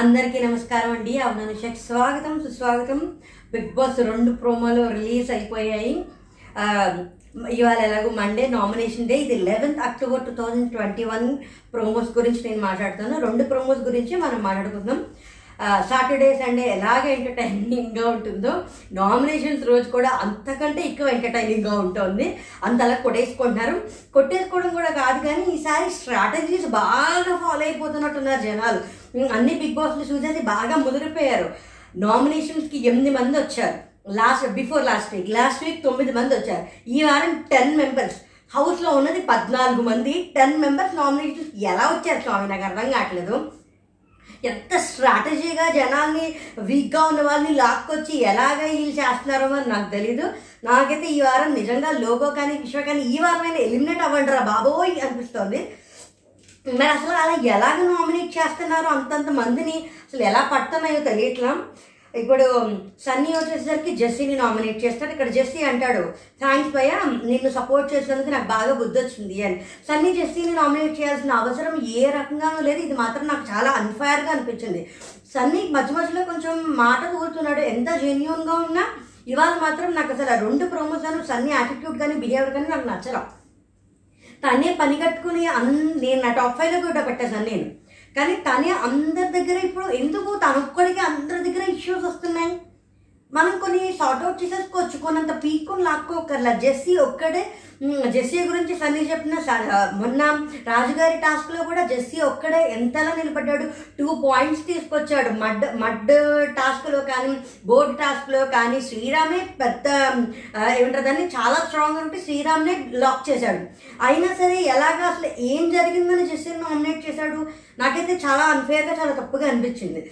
అందరికీ నమస్కారం అండి. అవునానుషకి స్వాగతం సుస్వాగతం. బిగ్ బాస్ రెండు ప్రోమోలు రిలీజ్ అయిపోయాయి. ఇవాళ ఎలాగో మండే నామినేషన్ డే. ఇది eleventh October two thousand twenty one promos గురించి నేను మాట్లాడుతాను రెండు ప్రోమోస్ గురించి మనం మాట్లాడుకుందాం. సాటర్డే సండే ఎలాగ ఎంటర్టైనింగ్గా ఉంటుందో నామినేషన్స్ రోజు కూడా అంతకంటే ఎక్కువ ఎంటర్టైనింగ్గా ఉంటుంది. అంతలా కొట్టేసుకుంటున్నారు. కొట్టేసుకోవడం కూడా కాదు కానీ ఈసారి స్ట్రాటజీస్ బాగా ఫాలో అయిపోతున్నట్టున్నారు జనాలు. అన్ని బిగ్ బాస్లు చూసేసి బాగా ముదిరిపోయారు. నామినేషన్స్కి ఎనిమిది మంది వచ్చారు. Last before last week last week తొమ్మిది మంది వచ్చారు. ఈ వారం టెన్ మెంబర్స్ హౌస్లో ఉన్నది పద్నాలుగు మంది. టెన్ మెంబర్స్ నామినేషన్స్ ఎలా వచ్చారు స్వామి? నాకు అర్థం కావట్లేదు. ఎంత స్ట్రాటజీగా జనాల్ని వీక్గా ఉన్న వాళ్ళని లాక్కొచ్చి ఎలాగ వీళ్ళు చేస్తున్నారో అని నాకు తెలీదు. నాకైతే ఈ వారం నిజంగా లోగో కానీ విశ్వ కానీ ఈ వారమైనా ఎలిమినేట్ అవ్వండిరా బాబోయ్ అనిపిస్తోంది. మరి అసలు అలా ఎలాగ నామినేట్ చేస్తున్నారో? అంతంత మందిని అసలు ఎలా పడుతున్నాయో తెలియట్లా. ఇప్పుడు సన్నీ వచ్చేసరికి జెస్సీని నామినేట్ చేస్తాడు ఇక్కడ జెస్సీ అంటాడు థ్యాంక్స్ భయ నిన్ను సపోర్ట్ చేసినందుకు నాకు బాగా బుద్ధి వచ్చింది అని. సన్నీ జెస్సీని నామినేట్ చేయాల్సిన అవసరం ఏ రకంగానూ లేదు. ఇది మాత్రం నాకు చాలా అన్ఫైర్గా అనిపించింది. సన్నీ మధ్య మధ్యలో కొంచెం మాట కూరుతున్నాడు ఎంత జెన్యున్గా ఉన్నా ఇవాళ మాత్రం నాకు అసలు ఆ రెండు ప్రోమోస్ సన్నీ యాటిట్యూడ్ కానీ బిహేవియర్ కానీ నాకు నచ్చరావు తనే పని కట్టుకుని అన్ నేను నా టాప్ ఫైవ్లో కూడా పెట్టేశాను నేను. కానీ తనే అందరి దగ్గర ఇప్పుడు ఎందుకు తనొక్కడికి అందరి దగ్గర ఇష్యూస్ వస్తున్నాయి? మనం కొన్ని సార్ట్ అవుట్ చేసేసుకోవచ్చు. కొనంత పీక్కొని లాక్కోకర్లా జెస్సీ ఒక్కడే జెస్సీ గురించి సన్నీ చెప్పిన స- మొన్న రాజుగారి టాస్క్లో కూడా జెస్సీ ఒక్కడే ఎంతలా నిలబడ్డాడు. టూ పాయింట్స్ తీసుకొచ్చాడు. మడ్ మడ్ టాస్క్లో కానీ బోర్డ్ టాస్క్లో కానీ శ్రీరామే పెద్ద ఆ, ఏమంటారు దాన్ని? చాలా స్ట్రాంగ్ ఉంటే శ్రీరామ్నే లాక్ చేశాడు. అయినా సరే ఎలాగా అసలు ఏం జరిగిందని జెస్సీని నామినేట్ చేశాడు? నాకైతే చాలా అన్ఫేర్గా చాలా తప్పుగా అనిపించింది.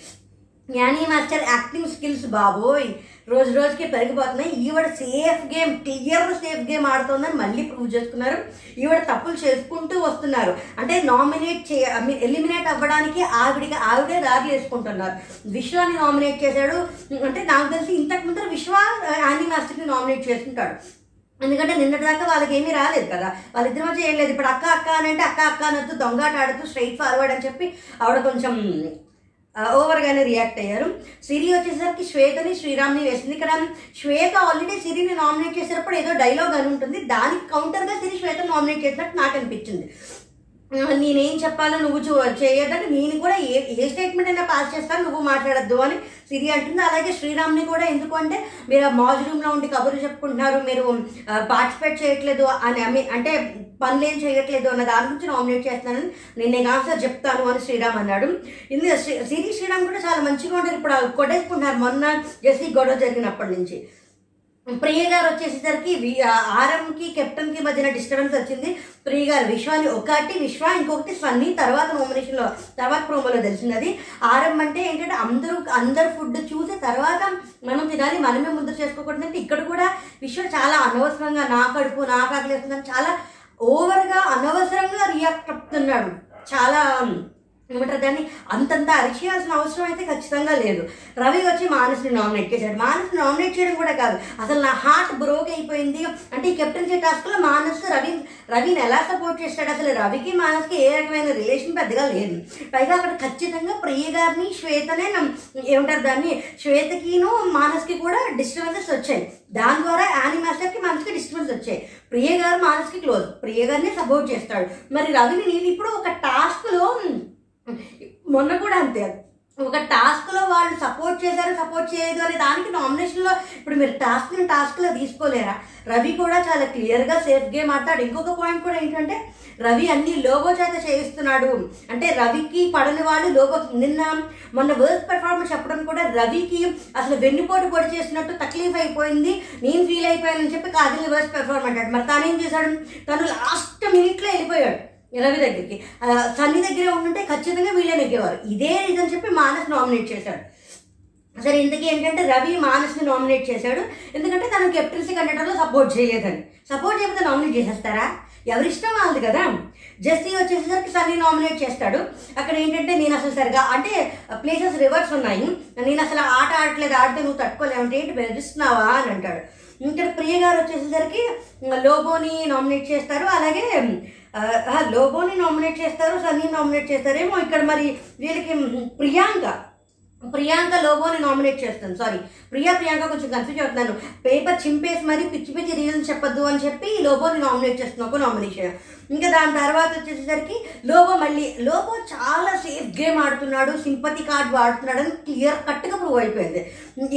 జ్ఞాని మాస్టర్ యాక్టింగ్ స్కిల్స్ బాబోయ్. రోజు రోజుకి పెరిగిపోతున్నాయి. ఈవిడ సేఫ్ గేమ్ టీయర్ సేఫ్ గేమ్ ఆడుతుందని మళ్ళీ ప్రూవ్ చేసుకున్నారు. ఈవిడ తప్పులు చేసుకుంటూ వస్తున్నారు. అంటే నామినేట్ చే ఎలిమినేట్ అవ్వడానికి ఆవిడికి ఆవిడే దారి వేసుకుంటున్నారు. విశ్వాన్ని నామినేట్ చేశాడు. అంటే నాకు తెలిసి ఇంతకు ముందర విశ్వ యానీ మాస్టర్ని నామినేట్ చేసుకుంటాడు. ఎందుకంటే నిన్నటిదాకా వాళ్ళకి ఏమీ రాలేదు కదా. వాళ్ళిద్దరి మధ్య ఏం లేదు. ఇప్పుడు అక్క అక్క అని అంటే అక్క అక్క అనొద్దు దొంగాట ఆడుతూ స్ట్రైట్ ఫార్వర్డ్ అని చెప్పి ఆవిడ కొంచెం ఓవర్గానే రియాక్ట్ అయ్యారు. సిరి వచ్చేసరికి శ్వేతని శ్రీరామ్ని వేసింది. ఇక్కడ శ్వేత ఆల్రెడీ సిరిని నామినేట్ చేసేటప్పుడు ఏదో డైలాగ్ అని ఉంటుంది. దానికి కౌంటర్గా సిరి శ్వేత నామినేట్ చేసినట్టు నాకు అనిపించింది. నేనేం చెప్పాలో నువ్వు చూ చేయొద్దంటే నేను కూడా ఏ ఏ స్టేట్మెంట్ అయినా పాస్ చేస్తాను నువ్వు మాట్లాడద్దు అని సిరి అంటుంది. అలాగే శ్రీరామ్ని కూడా ఎందుకు అంటే మీరు మాజ్ రూమ్లో ఉండి కబుర్లు చెప్పుకుంటున్నారు మీరు పార్టిసిపేట్ చేయట్లేదు అని అంటే పనులు ఏం చేయట్లేదు అన్న దాని గురించి నామినేట్ చేస్తున్నానని నేను నీకు ఆన్సర్ చెప్తాను అని శ్రీరామ్ అన్నాడు. ఇందు శ్రీ సిరి శ్రీరామ్ కూడా చాలా మంచిగా ఉంటారు. ఇప్పుడు కొట్టేసుకుంటున్నారు మొన్న జెస్సీ గొడవ జరిగినప్పటి నుంచి. ప్రియ గారు వచ్చేసరికి వి- ఆర్ఎంకి కెప్టెన్కి మధ్యన డిస్టర్బెన్స్ వచ్చింది. ప్రియ గారు విశ్వాని ఒకటి విశ్వ ఇంకొకటి సన్నీ తర్వాత నామినేషన్లో తర్వాత ప్రోమోలో తెలిసింది అది ఆర్ఎం అంటే ఏంటంటే అందరూ అందరు ఫుడ్ చూసి తర్వాత మనం తినాలి మనమే ముందు చేసుకోకూడదు అంటే ఇక్కడ కూడా విశ్వ చాలా అనవసరంగా నా కడుపు నా కాకలేస్తుందని చాలా ఓవర్గా అనవసరంగా రియాక్ట్ అవుతున్నాడు చాలా ఏమంటారు దాన్ని? అంతంత అరిచేయాల్సిన అవసరం అయితే ఖచ్చితంగా లేదు. రవి వచ్చి మానసుని నామినేట్ చేశాడు. మానసుని నామినేట్ చేయడం కూడా కాదు. అసలు నా హార్ట్ బ్రోక్ అయిపోయింది. అంటే ఈ కెప్టెన్సీ టాస్క్లో మానస్ రవి రవిని ఎలా సపోర్ట్ చేస్తాడు? అసలు రవికి మానస్కి ఏ రకమైన రిలేషన్ పెద్దగా లేదు. పైగా అక్కడ ఖచ్చితంగా ప్రియ గారిని శ్వేతనే ఏమంటారు దాన్ని? శ్వేతకిను మానస్కి కూడా డిస్టర్బెన్సెస్ వచ్చాయి. దాని ద్వారా యానీ మాస్టర్కి మనసుకి డిస్టర్బెన్స్ వచ్చాయి. ప్రియ గారు మానస్కి క్లోజ్ ప్రియ గారిని సపోర్ట్ చేస్తాడు. మరి రవిని నేను ఇప్పుడు ఒక టాస్క్లో మొన్న కూడా అంతే ఒక టాస్క్లో వాళ్ళు సపోర్ట్ చేశారు సపోర్ట్ చేయదు అనే దానికి నామినేషన్లో ఇప్పుడు మీరు టాస్క్ని టాస్క్లో తీసుకోలేరా? రవి కూడా చాలా క్లియర్గా సేఫ్ గేమ్ ఆడతాడు. ఇంకొక పాయింట్ కూడా ఏంటంటే రవి అన్ని లోగో చేత చేయిస్తున్నాడు. అంటే రవికి పడని వాళ్ళు లోగో నిన్న మొన్న వర్క్ పెర్ఫార్మెన్స్ చెప్పడం కూడా రవికి అసలు వెన్నుపోటు పొడి చేసినట్టు తక్లీఫ్ అయిపోయింది. నేను ఫీల్ అయిపోయానని చెప్పి కాజల్ వర్స్ పెర్ఫార్మ్ అంటాడు. మరి తానేం ఏం చేశాడు? తను లాస్ట్ మినిట్లో వెళ్ళిపోయాడు. రవి దగ్గరికి. సన్నీ దగ్గరే ఉండుంటే ఖచ్చితంగా వీళ్ళే నెగ్గేవారు ఇదే రీజన్ చెప్పి మానస్ నామినేట్ చేశాడు. సరే ఇంతకీ ఏంటంటే రవి మానస్ని నామినేట్ చేశాడు. ఎందుకంటే తను కెప్టెన్సీ కండక్టర్లో సపోర్ట్ చేయలేదని. సపోర్ట్ చేయకపోతే నామినేట్ చేసేస్తారా? ఎవరిష్టం వాళ్ళది కదా. జస్టీ వచ్చేసరికి సన్నీ నామినేట్ చేస్తాడు. అక్కడ ఏంటంటే నేను అసలు సరిగా అంటే ప్లేసెస్ రివర్స్ ఉన్నాయి. నేను అసలు ఆట ఆడట్లేదు ఆడితే నువ్వు తట్టుకోలేమంటే ఏంటి బెదిరిస్తున్నావా అని అంటాడు. ఇక్కడ ప్రియ గారు వచ్చేసరికి లోబోని నామినేట్ చేస్తారు. అలాగే లోబోని నామినేట్ చేస్తారు సన్నీ నామినేట్ చేస్తారేమో ఇక్కడ మరి వీళ్ళకి ప్రియాంక. ప్రియాంక లోబోని నామినేట్ చేస్తాను సారీ ప్రియా ప్రియాంక కొంచెం కన్ఫ్యూజ్ అవుతున్నాను. పేపర్ చింపేసి మరి పిచ్చి పిచ్చి రీజన్ చెప్పొద్దు అని చెప్పి లోబోని నామినేట్ చేస్తున్నాను ఒక నామినేషన్ ఇంకా దాని తర్వాత వచ్చేసరికి లోబో మళ్ళీ లోబో చాలా సేఫ్ గేమ్ ఆడుతున్నాడు సింపతి కార్డ్ ఆడుతున్నాడు అని క్లియర్ కట్గా ప్రూవ్ అయిపోయింది.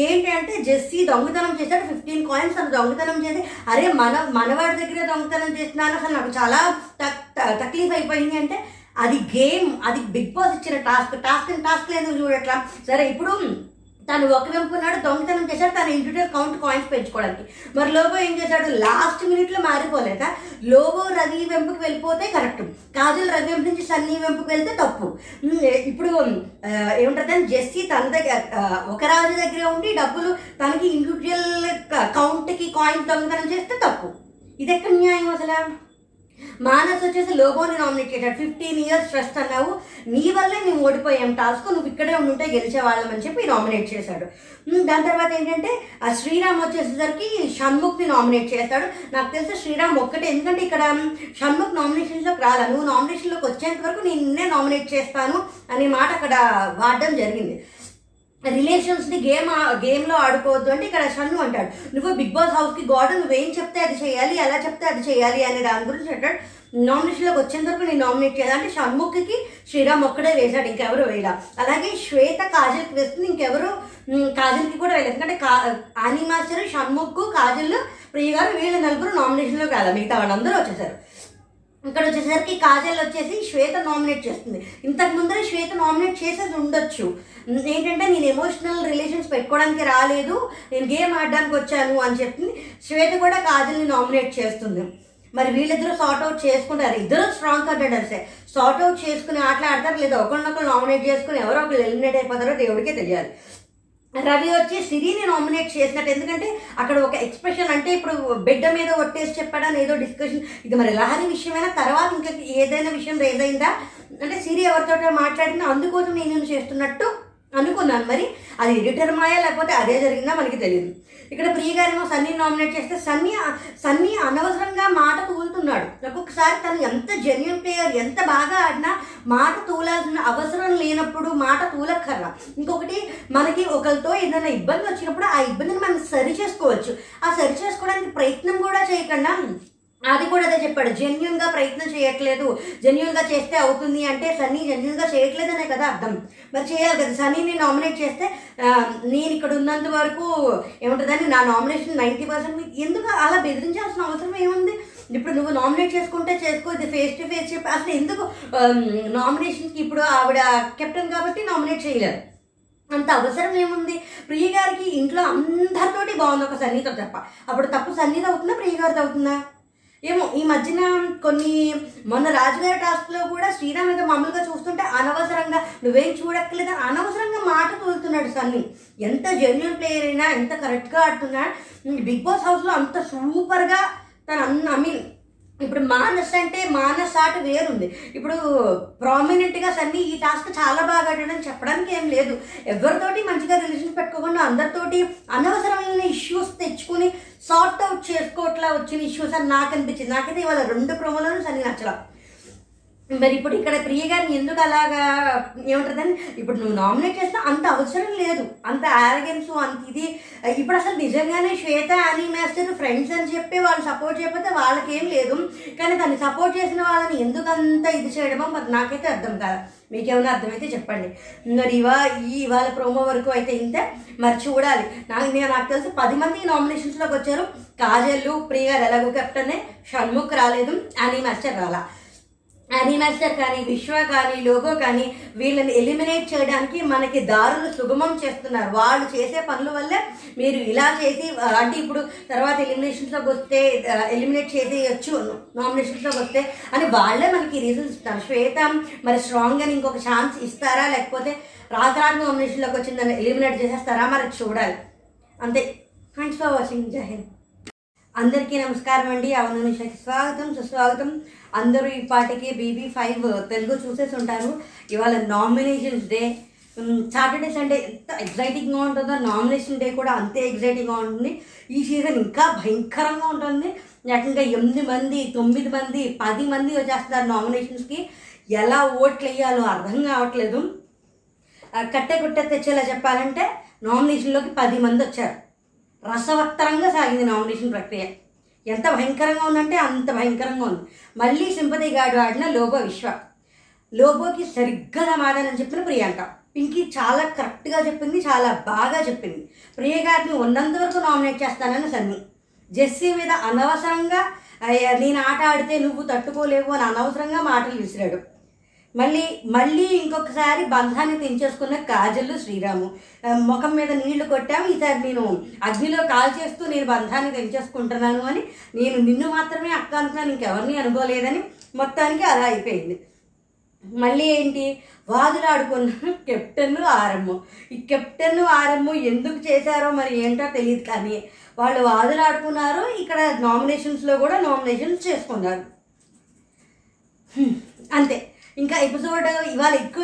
ఏంటి అంటే జెస్సీ దొంగతనం చేశాడు ఫిఫ్టీన్ కాయిన్స్ అసలు దొంగతనం చేసి అరే మన మనవాడి దగ్గర దొంగతనం చేస్తున్నాను అసలు నాకు చాలా తక్ తక్లీఫ్ అయిపోయింది అంటే అది గేమ్ అది బిగ్ బాస్ ఇచ్చిన టాస్క్ టాస్క్ టాస్క్ లేదు చూడట్లా? సరే ఇప్పుడు తను ఒక వెంపున్నాడు దొంగతనం చేశాడు తన ఇండివిజువల్ కౌంట్ కాయిన్స్ పెంచుకోవడానికి. మరి లోబో ఏం చేశాడు? లాస్ట్ మినిట్లో మారిపోలేక లోబో రవి వెంపుకి వెళ్ళిపోతే కరెక్ట్ కాజల్ రవి వెంపు నుంచి సన్నీ వెంపుకి వెళ్తే తప్పు. ఇప్పుడు ఆ, అని జెస్సీ తన దగ్గర ఒక రాజు దగ్గర ఉండి డబ్బులు తనకి ఇండివిజువల్ కౌంట్కి కాయిన్ దొంగతనం చేస్తే తప్పు. ఇది ఎక్కడ న్యాయం అసలు? మానస్ వచ్చేసి లోగోని నామినేట్ చేశాడు ఫిఫ్టీన్ ఇయర్స్ ట్రస్ట్ అన్నావు. నీ వల్లే మేము ఓడిపోయాం. టాస్క్ నువ్వు ఇక్కడే ఉండుంటే గెలిచేవాళ్ళం అని చెప్పి నామినేట్ చేశాడు. దాని తర్వాత ఏంటంటే ఆ శ్రీరామ్ వచ్చేసరికి షణ్ముఖ్ని నామినేట్ చేస్తాడు నాకు తెలిసి శ్రీరామ్ ఒక్కటే. ఎందుకంటే ఇక్కడ షణ్ముఖ్ నామినేషన్లోకి రాలా. నువ్వు నామినేషన్లోకి వచ్చేంత వరకు నేను నిన్నే నామినేట్ చేస్తాను అనే మాట అక్కడ వాడడం జరిగింది. రిలేషన్స్ని గేమ్ గేమ్లో ఆడుకోవద్దు అంటే ఇక్కడ షన్ను అంటాడు. నువ్వు బిగ్ బాస్ హౌస్కి గాడు నువ్వేం చెప్తే అది చేయాలి ఎలా చెప్తే అది చేయాలి అనే దాని గురించి అంటాడు. నామినేషన్లోకి వచ్చేంత వరకు నేను నామినేట్ చేయాలి? అంటే షణ్ముఖికి శ్రీరామ్ ఒక్కడే వేశాడు ఇంకెవరు వేయడా అలాగే శ్వేత కాజల్కి వేస్తుంది ఇంకెవరు? కాజల్కి కూడా వేయలేదు. ఎందుకంటే కా ఆనీ మాస్టర్ షణ్ముఖ్ కాజల్ ప్రియ గారు వీళ్ళ నలుగురు నామినేషన్లోకి రాలి. మిగతా వాళ్ళందరూ వచ్చేసారు. ఇక్కడ వచ్చేసరికి కాజల్ వచ్చేసి శ్వేత నామినేట్ చేస్తుంది. ఇంతకు ముందరే శ్వేత నామినేట్ చేసేది ఉండొచ్చు. ఏంటంటే నేను ఎమోషనల్ రిలేషన్స్ పెట్టుకోవడానికి రాలేదు. నేను గేమ్ ఆడడానికి వచ్చాను అని చెప్తుంది శ్వేత కూడా కాజల్ని నామినేట్ చేస్తుంది. మరి వీళ్ళిద్దరూ సార్ట్ అవుట్ చేసుకుంటారు. ఇద్దరు స్ట్రాంగ్ కంటెండర్సే సార్ట్ అవుట్ చేసుకుని ఆటలాడతారు లేదా ఒకరినొకరు నామినేట్ చేసుకుని ఎవరో ఒకరు ఎలిమినేట్ అయిపోతారో దేవుడికే తెలియాలి. రవి వచ్చి సిరిని నామినేట్ చేసినట్టు. ఎందుకంటే అక్కడ ఒక ఎక్స్ప్రెషన్ అంటే ఇప్పుడు బిడ్డ మీద ఒట్టేసి చెప్పాడని ఏదో డిస్కషన్ ఇది మరి లహరి విషయమైనా తర్వాత ఇంకా ఏదైనా విషయం రేజ్ అయిందా? అంటే సిరి ఎవరితో మాట్లాడినా అందుకోసం నేను నేను చేస్తున్నట్టు అనుకున్నాను. మరి అది ఎడిటర్ మాయా లేకపోతే అదే జరిగిందా మనకి తెలియదు ఇక్కడ ప్రియ గారేమో సన్నీ నామినేట్ చేస్తే సన్నీ సన్నీ అనవసరంగా మాట తూలుతున్నాడు. ఒక్కొక్కసారి తను ఎంత జెన్యున్ ప్లేయర్ ఎంత బాగా ఆడినా మాట తూలాల్సిన అవసరం లేనప్పుడు మాట తూలక్కర్లా ఇంకొకటి మనకి ఒకరితో ఏదైనా ఇబ్బంది వచ్చినప్పుడు ఆ ఇబ్బందిని మనం సరి చేసుకోవచ్చు. ఆ సరి చేసుకోవడానికి ప్రయత్నం కూడా చేయకుండా. అది కూడా అదే చెప్పాడు. జెన్యున్గా ప్రయత్నం చేయట్లేదు. జెన్యున్గా చేస్తే అవుతుంది అంటే సన్నీ జెన్యున్గా చేయట్లేదనే కదా అర్థం. మరి చేయాలి కదా. సన్నీని నామినేట్ చేస్తే నేను ఇక్కడ ఉన్నంత వరకు ఏముంటుందని నా నామినేషన్ నైంటీ పర్సెంట్ ఎందుకు అలా బెదిరించాల్సిన అవసరం ఏముంది? ఇప్పుడు నువ్వు నామినేట్ చేసుకుంటే చేసుకో ఇది ఫేస్ టు ఫేస్ చెప్పి అసలు ఎందుకు నామినేషన్కి ఇప్పుడు ఆవిడ కెప్టెన్ కాబట్టి నామినేట్ చేయలేదు? అంత అవసరం ఏముంది? ప్రియ గారికి ఇంట్లో అందరితోటి బాగుంది ఒక సన్నీతో తప్ప. అప్పుడు తప్పు సన్నిహిత అవుతుందా ప్రియ గారిది అవుతుందా? ఏమో ఈ మధ్యన కొన్ని మొన్న రాజుగారి టాస్క్లో కూడా శ్రీరామ్ ఏదో మామూలుగా చూస్తుంటే అనవసరంగా నువ్వేం చూడక్కర్లేదు అనవసరంగా మాట తోలుతున్నాడు సన్నీ. ఎంత జెన్యున్ ప్లేయర్ అయినా ఎంత కరెక్ట్గా ఆడుతున్నా బిగ్ బాస్ హౌస్లో అంత సూపర్గా తను అన్ ఐ మీన్ ఇప్పుడు మానస్ అంటే మానస్ ఆట వేరుంది. ఇప్పుడు ప్రామినెంట్గా సన్నీ ఈ టాస్క్ చాలా బాగా ఆడాడని చెప్పడానికి ఏం లేదు. ఎవరితోటి మంచిగా రిలేషన్ పెట్టుకోకుండా అందరితోటి అనవసరమైన ఇష్యూస్ తెచ్చుకుని సార్ట్ అవుట్ చేసుకోవట్లా వచ్చిన ఇష్యూస్ అని నాకు అనిపించింది. నాకైతే ఇవాళ రెండు ప్రోమోలను సన్నీ నచ్చలా. మరి ఇప్పుడు ఇక్కడ ప్రియ గారిని ఎందుకు అలాగా ఏముంటుందని ఇప్పుడు నువ్వు నామినేట్ చేస్తే అంత అవసరం లేదు. అంత ఆరగెన్స్ అంత ఇది. ఇప్పుడు అసలు నిజంగానే శ్వేత అని మాస్టర్ ఫ్రెండ్స్ అని చెప్పి వాళ్ళు సపోర్ట్ చేయకపోతే వాళ్ళకేం లేదు. కానీ దాన్ని సపోర్ట్ చేసిన వాళ్ళని ఎందుకు అంత ఇది చేయడమో మరి నాకైతే అర్థం కాదు. మీకేమైనా అర్థమైతే చెప్పండి. మరి ఇవా ఈ ఇవాళ ప్రోమో వరకు అయితే ఇంతే. మరి చూడాలి. నాకు నేను నాకు తెలిసి పది మంది నామినేషన్స్లోకి వచ్చారు. కాజల్లు ప్రియ గారు ఎలాగో కెప్టెనే షణ్ముఖ్ రాలేదు. అని మాస్టర్ రాలా. అనిమాస్టర్ కానీ విశ్వ కానీ లోగో కానీ వీళ్ళని ఎలిమినేట్ చేయడానికి మనకి దారులు సుగమం చేస్తున్నారు. వాళ్ళు చేసే పనుల వల్లే మీరు ఇలా చేసి అంటే ఇప్పుడు తర్వాత ఎలిమినేషన్స్లోకి వస్తే ఎలిమినేట్ చేసేయచ్చు నామినేషన్స్లోకి వస్తే అని వాళ్ళే మనకి రీజన్స్ ఇస్తారు శ్వేత మరి స్ట్రాంగ్ అని ఇంకొక ఛాన్స్ ఇస్తారా? లేకపోతే రాత్రి నామినేషన్లోకి వచ్చిందని ఎలిమినేట్ చేసేస్తారా? మరి చూడాలి. అంతే. థ్యాంక్స్ ఫర్ వాచింగ్ జై హింద్ అందరికీ నమస్కారం అండి. అవును నిషాకి స్వాగతం. సుస్వాగతం. అందరూ ఈ పాటికి బీబీ ఫైవ్ తెలుగు చూసేసి ఉంటారు. ఇవాళ నామినేషన్స్ డే. సాటర్డే సండే ఎంత ఎగ్జైటింగ్గా ఉంటుందో నామినేషన్ డే కూడా అంతే ఎగ్జైటింగ్గా ఉంటుంది. ఈ సీజన్ ఇంకా భయంకరంగా ఉంటుంది. ఏకంగా ఎనిమిది మంది తొమ్మిది మంది పది మంది వచ్చేస్తారు నామినేషన్స్కి. ఎలా ఓట్లు వేయాలో అర్థం కావట్లేదు. కట్టె కుట్టె తెచ్చేలా చెప్పాలంటే నామినేషన్లోకి పది మంది వచ్చారు. రసవత్తరంగా సాగింది నామినేషన్ ప్రక్రియ. ఎంత భయంకరంగా ఉందంటే అంత భయంకరంగా ఉంది. మళ్ళీ సింపతి గాడు ఆడిన లోబో విశ్వ. లోబోకి సరిగ్గా సమాధానం చెప్పిన ప్రియాంక. పింకీ చాలా కరెక్ట్గా చెప్పింది చాలా బాగా చెప్పింది. ప్రియ గారిని ఉన్నంత వరకు నామినేట్ చేస్తానని సన్ని. జెస్సీ మీద అనవసరంగా నేను ఆట ఆడితే నువ్వు తట్టుకోలేవు అని అనవసరంగా మాటలు విసిరాడు. మళ్ళీ మళ్ళీ ఇంకొకసారి బంధాన్ని తెంచేసుకున్న కాజల్ శ్రీరాము. ముఖం మీద నీళ్ళు కొట్టాము ఈసారి నేను అగ్నిలో కాల్ చేస్తూ నేను బంధాన్ని తెంచేసుకుంటున్నాను అని నేను నిన్ను మాత్రమే అక్క అనుకున్నాను ఇంకెవరిని అనుకోలేదని మొత్తానికి అలా అయిపోయింది. మళ్ళీ ఏంటి? వాదులాడుకున్న కెప్టెన్ ఆరమ్ము. ఈ కెప్టెన్ ఆరమ్ము ఎందుకు చేశారో మరి ఏంటో తెలియదు కానీ వాళ్ళు వాదులాడుకున్నారు ఇక్కడ నామినేషన్స్లో కూడా నామినేషన్స్ చేసుకున్నారు. అంతే. ఇంకా ఎపిసోడ్ ఇవాళ ఎక్కువ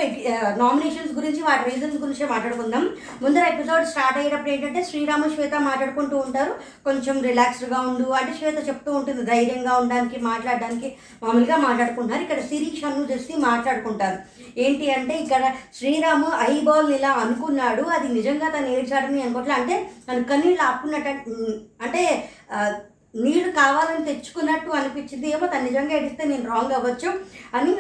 నామినేషన్స్ గురించి వాటి రీజన్స్ గురించి మాట్లాడుకుందాం. ముందర ఎపిసోడ్ స్టార్ట్ అయ్యేటప్పుడు ఏంటంటే శ్రీరామ శ్వేత మాట్లాడుకుంటూ ఉంటారు. కొంచెం రిలాక్స్డ్గా ఉండు అంటే శ్వేత చెప్తూ ఉంటుంది ధైర్యంగా ఉండడానికి మాట్లాడడానికి మామూలుగా మాట్లాడుకుంటున్నారు. ఇక్కడ శిరీష్ అన్ను చేసి మాట్లాడుకుంటారు. ఏంటి అంటే ఇక్కడ శ్రీరాము ఐ బాల్ ఇలా అనుకున్నాడు అది నిజంగా తను ఏడ్చాడని అనుకోవట్లే. అంటే తను కన్నీళ్ళు ఆపుకున్నట్టు అంటే నీళ్ళు కావాలని తెచ్చుకున్నట్టు అనిపించింది. ఏమో తను నిజంగా ఏడిస్తే నేను రాంగ్ అవ్వచ్చు అని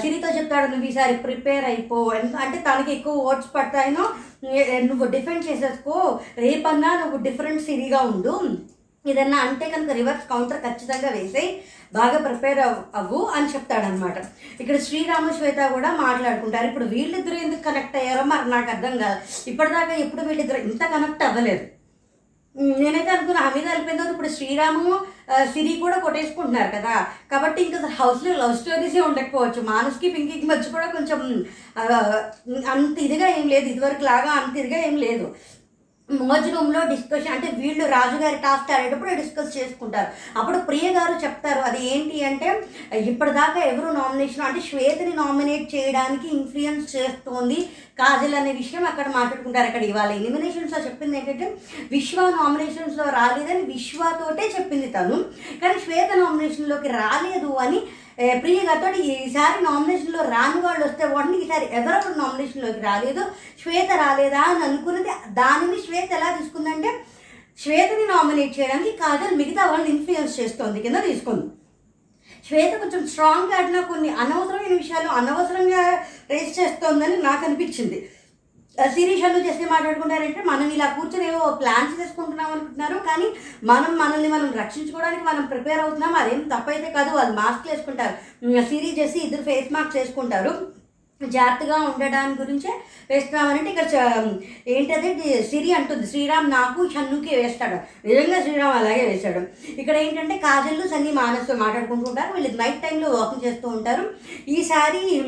సిరితో చెప్తాడు. నువ్వు ఈసారి ప్రిపేర్ అయిపో. అంటే తనకి ఎక్కువ ఓట్స్ పడతాయనో నువ్వు డిఫెండ్ చేసేసుకో. రేపన్నా నువ్వు డిఫరెంట్ సిరిగా ఉండు. ఏదన్నా అంటే కనుక రివర్స్ కౌంటర్ ఖచ్చితంగా వేసేయి. బాగా ప్రిపేర్ అవ్- అవ్వు అని చెప్తాడనమాట ఇక్కడ శ్రీరామ శ్వేత కూడా మాట్లాడుకుంటారు. ఇప్పుడు వీళ్ళిద్దరూ ఎందుకు కనెక్ట్ అయ్యారో మరి నాకు అర్థం కాదు. ఇప్పటిదాకా ఎప్పుడు వీళ్ళిద్దరు ఇంత కనెక్ట్ అవ్వలేదు. నేనైతే అనుకున్నా మీద వెళ్ళిపోయిన తర్వాత ఇప్పుడు శ్రీరాము సిరి కూడా కొట్టేసుకుంటున్నారు కదా. కాబట్టి ఇంకా హౌస్లో లవ్ స్టోరీసే ఉండకపోవచ్చు. మానస్కి పింకీకి మధ్య కూడా కొంచెం అంత ఇదిగా ఏం లేదు. ఇదివరకు లాగా అంత ఇదిగా ఏం లేదు. మోజ్ రూమ్లో డిస్కషన్ అంటే వీళ్ళు రాజుగారి టాస్క్ ఆడేటప్పుడు డిస్కస్ చేసుకుంటారు. అప్పుడు ప్రియ గారు చెప్తారు అది ఏంటి అంటే ఇప్పటిదాకా ఎవరు నామినేషన్ అంటే శ్వేతని నామినేట్ చేయడానికి ఇన్ఫ్లుయెన్స్ చేస్తోంది కాజల్ అనే విషయం అక్కడ మాట్లాడుకుంటారు. అక్కడ ఇవాళ ఎలిమినేషన్స్లో చెప్పింది ఏంటంటే విశ్వ నామినేషన్స్లో రాలేదని విశ్వతోటే చెప్పింది తను. కానీ శ్వేత నామినేషన్లోకి రాలేదు అని ఏ, ప్రియ ఈసారి నామినేషన్లో రాని వాళ్ళు వస్తే వాటిని ఈసారి ఎవరెవరు నామినేషన్లోకి రాలేదు. శ్వేత రాలేదా అని అనుకున్నది. దానిని శ్వేత ఎలా తీసుకుందంటే శ్వేతని నామినేట్ చేయడానికి కాజల్ మిగతా వాళ్ళని ఇన్ఫ్లుయెన్స్ చేస్తోంది. కింద తీసుకుంది. శ్వేత కొంచెం స్ట్రాంగ్గా ఆడిన కొన్ని అనవసరమైన విషయాలు అనవసరంగా రేస్ చేస్తోందని నాకు అనిపించింది. సిరీషాలు చేస్తే మాట్లాడుకుంటారంటే మనం ఇలా కూర్చొని ఏవో ప్లాన్స్ చేసుకుంటున్నాం అనుకుంటున్నారు కానీ మనం మనల్ని మనం రక్షించుకోవడానికి మనం ప్రిపేర్ అవుతున్నాం అదేం తప్పైతే కాదు వాళ్ళు మాస్క్ వేసుకుంటారు. సిరీస్ చేసి ఇద్దరు ఫేస్ మాస్క్ వేసుకుంటారు. జాగ్రత్తగా ఉండడానికి గురించే వేస్తున్నామనంటే ఇక్కడ చ- ఏంటది? సిరి అంటుంది. శ్రీరామ్ నాకు షన్నుకి వేస్తాడు. నిజంగా శ్రీరామ్ అలాగే వేశాడు. ఇక్కడ ఏంటంటే కాజల్లు సన్ని మానసు మాట్లాడుకుంటూ ఉంటారు. వీళ్ళు నైట్ టైంలో వాకింగ్ చేస్తూ ఉంటారు. ఈసారి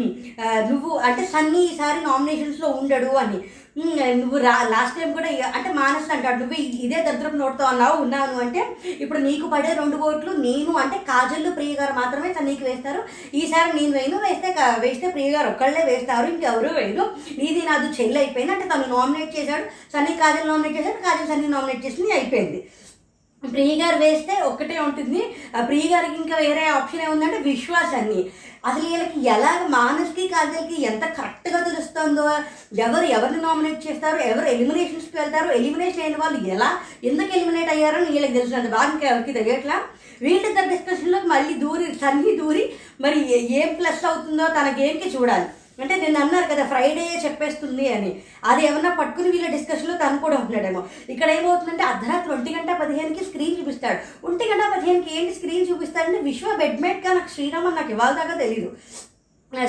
నువ్వు అంటే సన్ని ఈసారి నామినేషన్స్లో ఉండడు అని. నువ్వు రా లాస్ట్ టైం కూడా అంటే మానస్ అంటాడు నువ్వు ఇదే దరిద్రం నోడుతో అన్నావు ఉన్నాను అంటే ఇప్పుడు నీకు పడే రెండు ఓట్లు నేను అంటే కాజల్లు ప్రియ గారు మాత్రమే నీకు వేస్తారు. ఈసారి నేను వేయను వేస్తే వేస్తే ప్రియ గారు ఒక్కళ్ళే వేస్తారు ఇంకెవరు వేయరు. నీది నాది చెల్లి అయిపోయింది అంటే తను నామినేట్ చేశాడు సన్నీ కాజల్ నామినేట్ చేశాడు కాజల్ సన్నీ నామినేట్ చేసింది అయిపోయింది. ప్రియ గారు వేస్తే ఒక్కటే ఉంటుంది. ఆ ప్రియ గారికి ఇంకా వేరే ఆప్షన్ ఏముందంటే విశ్వాసాన్ని. అసలు వీళ్ళకి ఎలా మానస్కి కాజల్కి ఎంత కరెక్ట్గా తెలుస్తుందో ఎవరు ఎవరిని నామినేట్ చేస్తారు ఎవరు ఎలిమినేషన్స్కి వెళ్తారు ఎలిమినేషన్ అయిన వాళ్ళు ఎలా ఎందుకు ఎలిమినేట్ అయ్యారో వీళ్ళకి తెలిసినంత బాగా ఇంకా ఎవరికి తెలియట్లా? వీళ్ళిద్దరు డిస్కషన్లోకి మళ్ళీ దూరి సన్ని దూరి మరి ఏం ప్లస్ అవుతుందో తన చూడాలి. అంటే నేను అన్నారు కదా ఫ్రైడే చెప్పేస్తుంది అని. అది ఏమన్నా పట్టుకుని వీళ్ళ డిస్కషన్లో తను కూడా ఉంటున్నాడేమో. ఇక్కడ ఏమవుతుందంటే అర్ధరాత్రి ఒంటి గంట పదిహేనుకి స్క్రీన్ చూపిస్తాడు. ఒంటి గంట పదిహేనుకి ఏంటి స్క్రీన్ చూపిస్తాడంటే విశ్వ బెడ్మేట్గా నాకు శ్రీరామ్ అని నాకు ఇవాళ దాకా తెలియదు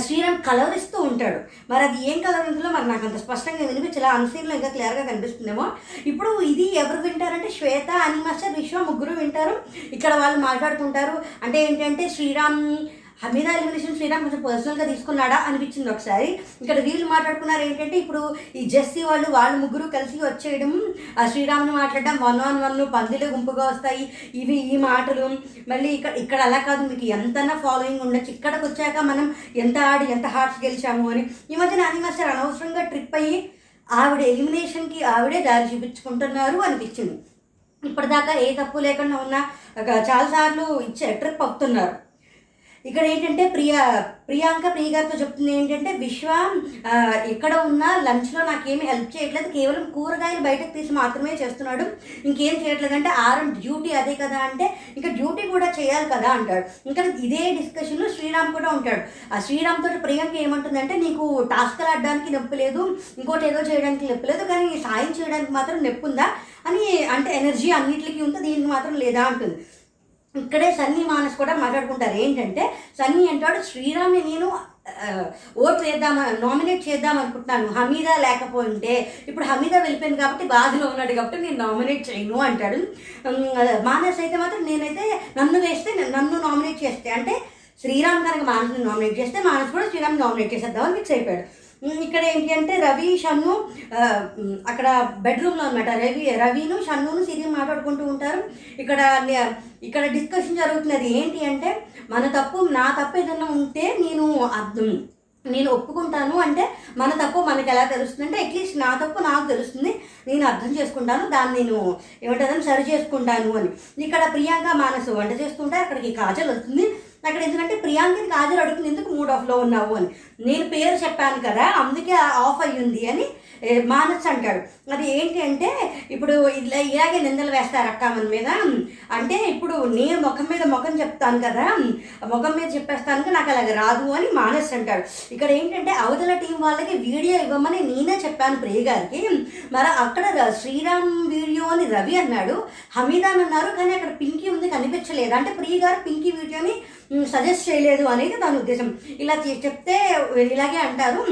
శ్రీరామ్ కలర్ ఇస్తూ ఉంటాడు. మరి అది ఏం కలర్ ఉంటుందో మరి నాకు అంత స్పష్టంగా వినిపించలే అన్సీన్లో ఇంకా క్లియర్గా కనిపిస్తుందేమో. ఇప్పుడు ఇది ఎవరు వింటారంటే శ్వేత అని మాస్టర్ విశ్వ ముగ్గురు వింటారు. ఇక్కడ వాళ్ళు మాట్లాడుకుంటారు అంటే ఏంటంటే శ్రీరామ్ హమీదా ఎలిమినేషన్ శ్రీరామ్ కొంచెం పర్సనల్గా తీసుకున్నాడా అనిపించింది ఒకసారి. ఇక్కడ వీళ్ళు మాట్లాడుకున్నారు ఏంటంటే ఇప్పుడు ఈ జెస్సీ వాళ్ళు వాళ్ళు ముగ్గురు కలిసి వచ్చేయడం ఆ శ్రీరామ్ని మాట్లాడడం వన్ ఆన్ వన్ పందిలు గుంపుగా వస్తాయి ఇవి ఈ మాటలు. మళ్ళీ ఇక్కడ ఇక్కడ అలా కాదు మీకు ఎంతన్నా ఫాలోయింగ్ ఉండొచ్చు. ఇక్కడికి వచ్చాక మనం ఎంత ఆడి ఎంత హార్ట్స్ గెలిచాము అని. ఈ మధ్యన అనిమాస్టర్ అనవసరంగా ట్రిప్ అయ్యి ఆవిడ ఎలిమినేషన్కి ఆవిడే దారి చూపించుకుంటున్నారు అనిపించింది. ఇప్పటిదాకా ఏ తప్పు లేకుండా ఉన్న చాలాసార్లు ఇచ్చే ట్రిప్ అవుతున్నారు. ఇక్కడ ఏంటంటే ప్రియా ప్రియాంక ప్రియ గారితో చెప్తుంది ఏంటంటే విశ్వ ఎక్కడ ఇక్కడ ఉన్న లంచ్లో నాకేమి హెల్ప్ చేయట్లేదు. కేవలం కూరగాయలు బయటకు తీసి మాత్రమే చేస్తున్నాడు. ఇంకేం చేయట్లేదు అంటే ఆరం డ్యూటీ అదే కదా అంటే ఇంకా డ్యూటీ కూడా చేయాలి కదా అంటాడు. ఇంకా ఇదే డిస్కషన్లో శ్రీరామ్ కూడా ఉంటాడు. ఆ శ్రీరామ్ తోటి ప్రియాంక ఏమంటుందంటే నీకు టాస్క్లు ఆడడానికి నొప్పి లేదు ఇంకోటి ఏదో చేయడానికి నొప్పి లేదు కానీ సాయం చేయడానికి మాత్రం నొప్పి ఉందా అని అంటే ఎనర్జీ అన్నిటికీ ఉంటే దీనికి మాత్రం లేదా అంటుంది. ఇక్కడే సన్నీ మానస్ కూడా మాట్లాడుకుంటారు. ఏంటంటే సన్నీ అంటాడు శ్రీరామ్ని నేను ఓట్ ఓటు వేద్దాం నామినేట్ చేద్దాం అనుకుంటున్నాను. హమీదా లేకపోయింటే ఇప్పుడు హమీదా వెళ్ళిపోయింది కాబట్టి బాధలో ఉన్నాడు కాబట్టి నేను నామినేట్ చేయను అంటాడు. మానస్ అయితే మాత్రం నేనైతే నన్ను వేస్తే నన్ను నామినేట్ చేస్తే అంటే శ్రీరామ్ కనుక మానస్ని నామినేట్ చేస్తే మానస్ కూడా శ్రీరామ్ నామినేట్ చేసేద్దామని ఫిక్స్ అయిపోయాడు. ఇక్కడ ఏంటి అంటే రవి షన్ను అక్కడ బెడ్రూమ్లో అనమాట రవి రవిను షన్నును సిరి మాట్లాడుకుంటూ ఉంటారు. ఇక్కడ ఇక్కడ డిస్కషన్ జరుగుతున్నది ఏంటి అంటే మన తప్పు నా తప్పు ఏదైనా ఉంటే నేను అర్థం నేను ఒప్పుకుంటాను అంటే మన తప్పు మనకి ఎలా తెలుస్తుంది అంటే అట్లీస్ట్ నా తప్పు నాకు తెలుస్తుంది. నేను అర్థం చేసుకుంటాను దాన్ని నేను ఏమంటుందని సరి చేసుకుంటాను అని. ఇక్కడ ప్రియాంక మానసు వంట చేస్తుంటే అక్కడికి కాజల్ వస్తుంది. అక్కడ ఎందుకంటే ప్రియాంకని కాజల్ అడుగుతుంది ఎందుకు మూడ్ ఆఫ్లో ఉన్నావు? అని. నేను పేరు చెప్పాను కదా అందుకే ఆఫ్ అయ్యింది అని మానస్ అంటాడు. అది ఏంటి అంటే ఇప్పుడు ఇలా ఇలాగే నిందలు వేస్తారు అక్క మన మీద. అంటే ఇప్పుడు నేను ముఖం మీద ముఖం చెప్తాను కదా ముఖం మీద చెప్పేస్తాను నాకు అలాగ రాదు అని మానస్ అంటాడు. ఇక్కడ ఏంటంటే అవతల టీం వాళ్ళకి వీడియో ఇవ్వమని నేనే చెప్పాను ప్రియ గారికి. మరి అక్కడ శ్రీరామ్ వీడియో అని రవి అన్నాడు. హమీదాన్ అన్నారు కానీ అక్కడ పింకీ ఉంది కనిపించలేదు. అంటే ప్రియ గారు పింకీ వీడియోని సజెస్ట్ చేయలేదు అనేది దాని ఉద్దేశం. ఇలా చెప్తే ఇలాగే అంటారు.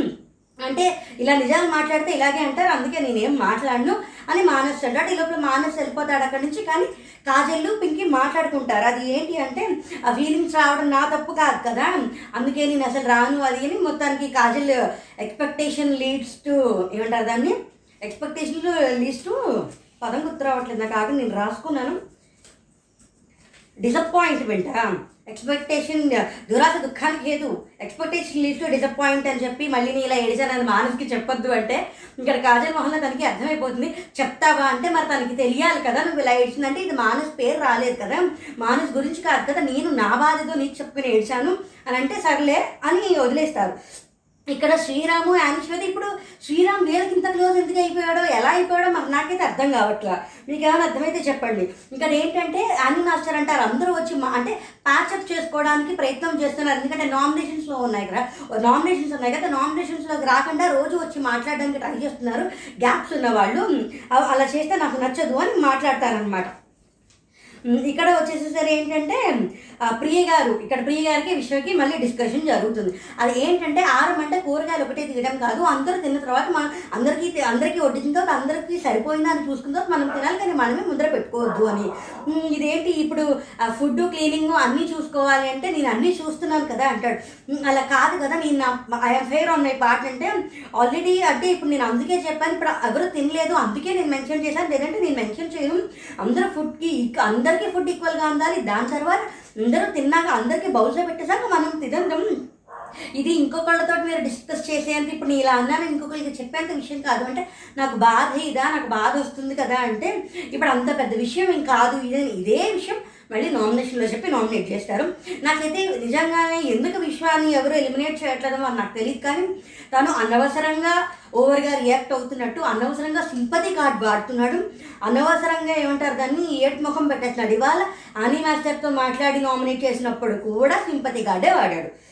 అంటే ఇలా నిజాలు మాట్లాడితే ఇలాగే అంటారు అందుకే నేనేం మాట్లాడను అని మానస్ అంటాడు. ఈ లోపల మానస్ వెళ్ళిపోతాడు అక్కడి నుంచి కానీ కాజల్లు పింకి మాట్లాడుకుంటారు. అది ఏంటి అంటే ఆ ఫీలింగ్స్ రావడం నా తప్పు కాదు కదా. అందుకే నేను అసలు రాను అది అని మొత్తానికి కాజల్ ఎక్స్పెక్టేషన్ లీడ్స్ టు ఏమంటారు దాన్ని? ఎక్స్పెక్టేషన్ లీడ్స్ టు పదం గుర్తు రావట్లేదు. నాకు ఆగి నేను రాసుకున్నాను. డిసప్పాయింట్మెంట్ ఎక్స్పెక్టేషన్ దురాశ దుఃఖానికి హేతు. ఎక్స్పెక్టేషన్ లీడ్స్ టు డిసప్పాయింట్ అని చెప్పి మళ్ళీ నేను ఇలా ఏడిచానని మానసుకి చెప్పొద్దు అంటే ఇక్కడ కాజల్ మోహన్లో తనకి అర్థమైపోతుంది. చెప్తావా అంటే మరి తనకి తెలియాలి కదా నువ్వు ఇలా ఏడ్చిందంటే ఇది మానస్ పేరు రాలేదు కదా. మానస్ గురించి కాదు కదా నేను నా బాధతో నీకు చెప్పుకుని ఏడ్చాను అని అంటే సర్లే అని వదిలేస్తారు. ఇక్కడ శ్రీరాము శ్వేత ఇప్పుడు శ్రీరామ్ వీళ్ళకి ఇంత క్లోజ్ ఎందుకు అయిపోయాడో ఎలా అయిపోయాడో మాకు నాకైతే అర్థం కావట్లా. మీకు ఏమైనా అర్థమైతే చెప్పండి. ఇక్కడ ఏంటంటే యానీ మాస్టర్ అంటారు అందరూ వచ్చి మా అంటే ప్యాచప్ చేసుకోవడానికి ప్రయత్నం చేస్తున్నారు. ఎందుకంటే నామినేషన్స్లో ఉన్నాయి కదా. నామినేషన్స్ ఉన్నాయి కదా. నామినేషన్స్లోకి రాకుండా రోజు వచ్చి మాట్లాడడానికి ట్రై చేస్తున్నారు. గ్యాప్స్ ఉన్న వాళ్ళు అలా చేస్తే నాకు నచ్చదు అని మాట్లాడతారనమాట ఇక్కడ వచ్చేసేసరి ఏంటంటే ప్రియ గారు ఇక్కడ ప్రియ గారికి విషయంకి మళ్ళీ డిస్కషన్ జరుగుతుంది. అది ఏంటంటే ఆరం అంటే కూరగాయలు ఒకటే తినడం కాదు అందరూ తిన్న తర్వాత మన అందరికీ అందరికీ వడ్డించిన తర్వాత అందరికీ సరిపోయిందా అని చూసుకున్న తర్వాత మనం తినాలి కానీ మనమే ముద్ర పెట్టుకోవద్దు అని. ఇదేంటి ఇప్పుడు ఫుడ్ క్లీనింగ్ అన్నీ చూసుకోవాలి అంటే నేను అన్నీ చూస్తున్నాను కదా అంటాడు. అలా కాదు కదా నేను నా I'm fair on my part అంటే ఆల్రెడీ అంటే ఇప్పుడు నేను అందుకే చెప్పాను ఇప్పుడు ఎవరు తినలేదు అందుకే నేను మెన్షన్ చేశాను లేదంటే నేను మెన్షన్ చేయను. అందరూ ఫుడ్కి అందరికీ ఫుడ్ ఈక్వల్గా అందాలి. దాని తర్వాత అందరూ తిన్నాక అందరికీ బౌల్స్లో పెట్టేశాక మనం తినందాం ఇది ఇంకొకళ్ళతో మీరు డిస్కస్ చేసేంత ఇప్పుడు నేను ఇలా అన్నాను ఇంకొకరికి చెప్పేంత విషయం కాదు. అంటే నాకు బాధ ఇదా నాకు బాధ వస్తుంది కదా అంటే ఇప్పుడు అంత పెద్ద విషయం ఏం కాదు. ఇదే ఇదే విషయం మళ్ళీ నామినేషన్లో చెప్పి నామినేట్ చేస్తారు. నాకైతే నిజంగానే ఎందుకు విశ్వాన్ని ఎవరు ఎలిమినేట్ చేయట్లేదో అని నాకు తెలియదు కానీ తను అనవసరంగా ఓవర్గా రియాక్ట్ అవుతున్నట్టు అనవసరంగా సింపతి కార్డ్ వాడుతున్నాడు. అనవసరంగా ఏమంటారు దాన్ని? ఏట్ ముఖం పెట్టేస్తున్నాడు. ఇవాళ అని మాస్టర్తో మాట్లాడి నామినేట్ చేసినప్పుడు కూడా సింపతి కార్డే వాడాడు.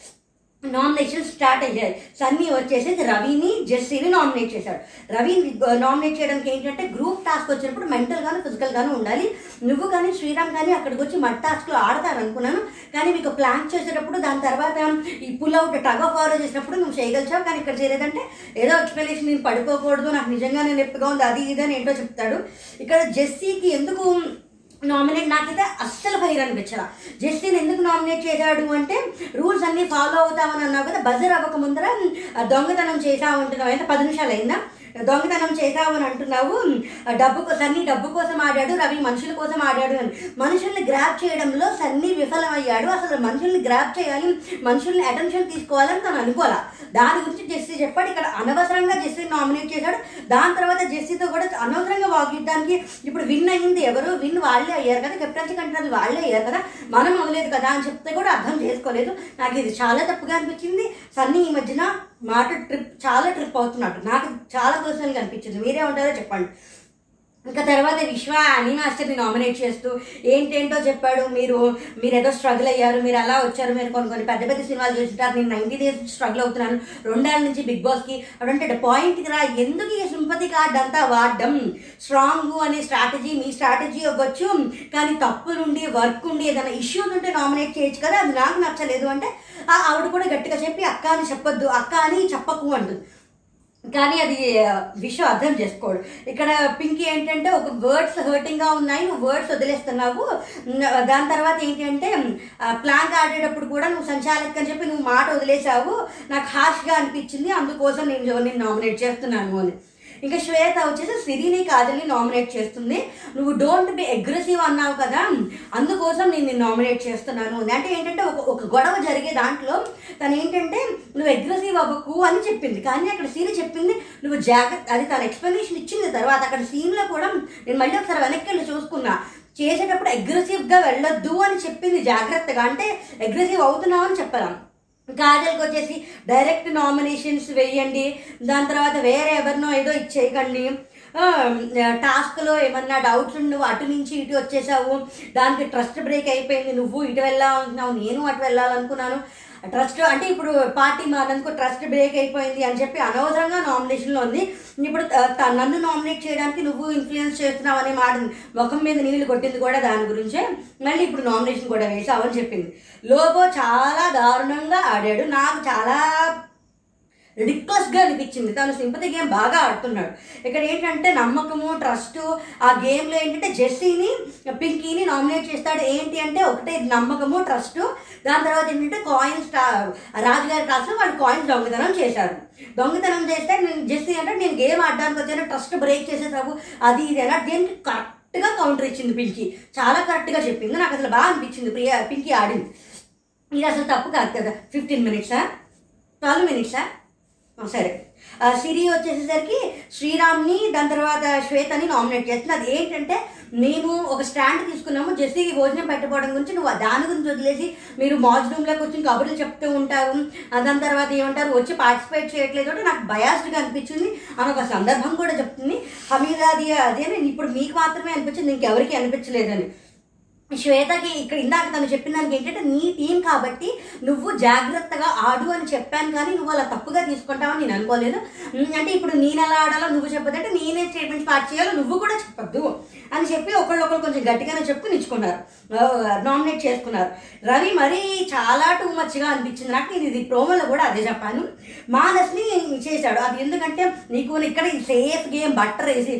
నామినేషన్ స్టార్ట్ అయ్యాయి సన్నీ వచ్చేసి రవిని జెస్సీని నామినేట్ చేశాడు. రవిని నామినేట్ చేయడానికి ఏంటంటే గ్రూప్ టాస్క్ వచ్చినప్పుడు మెంటల్ గాను ఫిజికల్ గాను ఉండాలి. నువ్వు కానీ శ్రీరామ్ కానీ అక్కడికి వచ్చి మడ్ టాస్క్లో ఆడతారు అనుకున్నాను. కానీ మీకు ప్లాన్ చేసేటప్పుడు దాని తర్వాత ఈ pull out tug of war చేసినప్పుడు నువ్వు చేయగలిచావు. కానీ ఇక్కడ చేయలేదంటే ఏదో ఎక్స్ప్లెనేషన్ నేను పడుకోకూడదు నాకు నిజంగానే నొప్పిగా ఉంది అది ఇది అని ఏంటో చెప్తాడు. ఇక్కడ జెస్సీకి ఎందుకు నామినేట్ నాకైతే అస్సలు ఫైర్ అనిపించరా జస్టిన్ ఎందుకు నామినేట్ చేశాడు అంటే రూల్స్ అన్నీ ఫాలో అవుతామని అన్నావు కదా బజర్ అవ్వక ముందర దొంగతనం చేసా ఉంటున్నావు అయితే పది నిమిషాలు అయిందా? దొంగతనం చేశావు అని అంటున్నావు. డబ్బు సన్నీ డబ్బు కోసం ఆడాడు రవి మనుషుల కోసం ఆడాడు అని. మనుషుల్ని గ్రాప్ చేయడంలో సన్నీ విఫలమయ్యాడు. అసలు మనుషుల్ని గ్రాప్ చేయాలి మనుషుల్ని అటెన్షన్ తీసుకోవాలని తను అనుకోవాలా దాని గురించి జెస్సీ చెప్పాడు. ఇక్కడ అనవసరంగా జెస్సీ నామినేట్ చేశాడు. దాని తర్వాత జెస్సీతో కూడా అనవసరంగా వాగ్యుద్ధానికి ఇప్పుడు విన్ అయింది ఎవరు? విన్ వాళ్ళే అయ్యారు కదా. కెప్టెన్సీ కంటే వాళ్ళే అయ్యారు కదా. మనం అవ్వలేదు కదా అని చెప్తే కూడా అర్థం చేసుకోలేదు. నాకు ఇది చాలా తప్పుగా అనిపించింది. సన్నీ ఈ మధ్యన మాట ట్రిప్ చాలా ట్రిప్ అవుతున్నాడు నాకు చాలా పర్సనల్గా అనిపించింది. మీరే ఉంటారో చెప్పండి. ఇంకా తర్వాత విశ్వ అని మాస్టర్ని నామినేట్ చేస్తూ ఏంటేంటో చెప్పాడు. మీరు మీరు ఏదో స్ట్రగుల్ అయ్యారు మీరు అలా వచ్చారు మీరు కొన్ని కొన్ని పెద్ద పెద్ద సినిమాలు చూసింటారు నేను నైన్టీ డేస్ స్ట్రగుల్ అవుతున్నాను. రెండేళ్ళ నుంచి బిగ్ బాస్కి అంటే పాయింట్కి రా. ఎందుకు ఈ సింపతి కార్డ్ అంతా వాడడం? స్ట్రాంగ్ అనే స్ట్రాటజీ మీ స్ట్రాటజీ అవ్వచ్చు. కానీ తప్పులుండి వర్క్ ఉండి ఏదైనా ఇష్యూస్ ఉంటే నామినేట్ చేయొచ్చు కదా. అది నాకు నచ్చలేదు అంటే ఆ ఆవిడ కూడా గట్టిగా చెప్పి అక్క అని చెప్పొద్దు అక్క అని చెప్పకు అంటుంది కానీ అది విషయం అర్థం చేసుకోడు. ఇక్కడ పింకీ ఏంటంటే ఒక వర్డ్స్ హర్టింగ్గా ఉన్నాయి నువ్వు వర్డ్స్ వదిలేస్తున్నావు. దాని తర్వాత ఏంటంటే ప్లాంక్ ఆడేటప్పుడు కూడా నువ్వు సంచాలక్ అని చెప్పి నువ్వు మాట వదిలేసావు నాకు హాష్గా అనిపించింది అందుకోసం నేను నేను నామినేట్ చేస్తున్నాను అని. ఇంకా శ్వేత వచ్చేసి సిరిని కాదని నామినేట్ చేస్తుంది. నువ్వు డోంట్ బి అగ్రెసివ్ అన్నావు కదా అందుకోసం నేను నిన్ను నామినేట్ చేస్తున్నాను. అంటే ఏంటంటే ఒక ఒక గొడవ జరిగే దాంట్లో తను ఏంటంటే నువ్వు అగ్రెసివ్ అవ్వకు అని చెప్పింది. కానీ అక్కడ సిరి చెప్పింది నువ్వు జాగ్రత్త అది తన ఎక్స్ప్లెనేషన్ ఇచ్చింది. తర్వాత అక్కడ సీన్లో కూడా నేను మళ్ళీ ఒకసారి వెనక్కి వెళ్ళి చూసుకున్నా. చేసేటప్పుడు అగ్రెసివ్గా వెళ్ళొద్దు అని చెప్పింది జాగ్రత్తగా. అంటే అగ్రెసివ్ అవుతున్నావు అని చెప్పాను కాజల్కి వచ్చేసి డైరెక్ట్ నామినేషన్స్ వేయండి. దాని తర్వాత వేరే ఎవరినో ఏదో ఇచ్చేయకండి టాస్క్లో ఏమన్నా డౌట్స్ నువ్వు అటు నుంచి ఇటు వచ్చేసావు దానికి ట్రస్ట్ బ్రేక్ అయిపోయింది నువ్వు ఇటు వెళ్ళాలనుకున్నావు నేను అటు వెళ్ళాలనుకున్నాను. ట్రస్ట్ అంటే ఇప్పుడు పార్టీ మారినందుకు ట్రస్ట్ బ్రేక్ అయిపోయింది అని చెప్పి అనవసరంగా నామినేషన్లో ఉంది. ఇప్పుడు త- నన్ను నామినేట్ చేయడానికి నువ్వు ఇన్ఫ్లుయెన్స్ చేస్తున్నావు అనే మాట ముఖం మీద నీళ్ళు కొట్టింది కూడా దాని గురించే. మళ్ళీ ఇప్పుడు నామినేషన్ కూడా వేసావు అని చెప్పింది. లోబో చాలా దారుణంగా ఆడాడు. నాకు చాలా రిక్వెస్ట్గా అనిపించింది. తను సింపతి గేమ్ బాగా ఆడుతున్నాడు. ఇక్కడ ఏంటంటే నమ్మకము ట్రస్ట్ ఆ గేమ్లో ఏంటంటే జెస్సీని పింకీని నామినేట్ చేస్తాడు. ఏంటి అంటే ఒకటే నమ్మకము ట్రస్ట్. దాని తర్వాత ఏంటంటే కాయిన్స్ రాజుగారి క్లాస్లో వాళ్ళు కాయిన్స్ దొంగతనం చేశారు. దొంగతనం చేస్తే నేను జెస్సీ అంటే నేను గేమ్ ఆడడానికి వచ్చాను ట్రస్ట్ బ్రేక్ చేసేసావు అది ఇది ఎలా దీనికి కరెక్ట్గా కౌంటర్ ఇచ్చింది పింకీ. చాలా కరెక్ట్గా చెప్పింది. నాకు అసలు బాగా అనిపించింది ప్రియా పింకీ ఆడింది. ఇది అసలు తప్పు కాదు కదా. ఫిఫ్టీన్ మినిట్సా ట్వెల్వ్ మినిట్సా ఆ, సరే. సిరి వచ్చేసేసరికి శ్రీరామ్ని దాని తర్వాత శ్వేతని నామినేట్ చేస్తుంది. అది ఏంటంటే మేము ఒక స్టాండ్ తీసుకున్నాము. జెస్సీకి భోజనం పెట్టుకోవడం గురించి నువ్వు దాని గురించి వదిలేసి మీరు మాజ్ రూమ్లోకి వచ్చి కబుర్లు చెప్తూ ఉంటారు. దాని తర్వాత ఏమంటారు? వచ్చి పార్టిసిపేట్ చేయట్లేదు అంటే నాకు బయాస్డ్గా అనిపించింది. అని ఒక సందర్భం కూడా చెప్తుంది. హమీదాది అదే నేను ఇప్పుడు మీకు మాత్రమే అనిపించింది ఇంకెవరికి అనిపించలేదని. శ్వేతకి ఇక్కడ ఇందాక తను చెప్పిన దానికి ఏంటంటే నీ టీం కాబట్టి నువ్వు జాగ్రత్తగా ఆడు అని చెప్పాను కానీ నువ్వు అలా తప్పుగా తీసుకుంటావని నేను అనుకోలేదు. అంటే ఇప్పుడు నేను ఎలా ఆడాలో నువ్వు చెప్పదంటే నేనే స్టేట్మెంట్ పాస్ చేయాలో నువ్వు కూడా చెప్పొద్దు అని చెప్పి ఒకళ్ళొకరు కొంచెం గట్టిగానే చెప్పుకుని ఇచ్చుకున్నారు నామినేట్ చేసుకున్నారు. రవి మరీ చాలా టూ మచ్గా అనిపించింది. నాకు నేను ఇది ప్రోమోలో కూడా అదే చెప్పాను. మానస్ని చేశాడు. అది ఎందుకంటే నీకు ఇక్కడ సేఫ్ గేమ్ బట్టర్ వేసి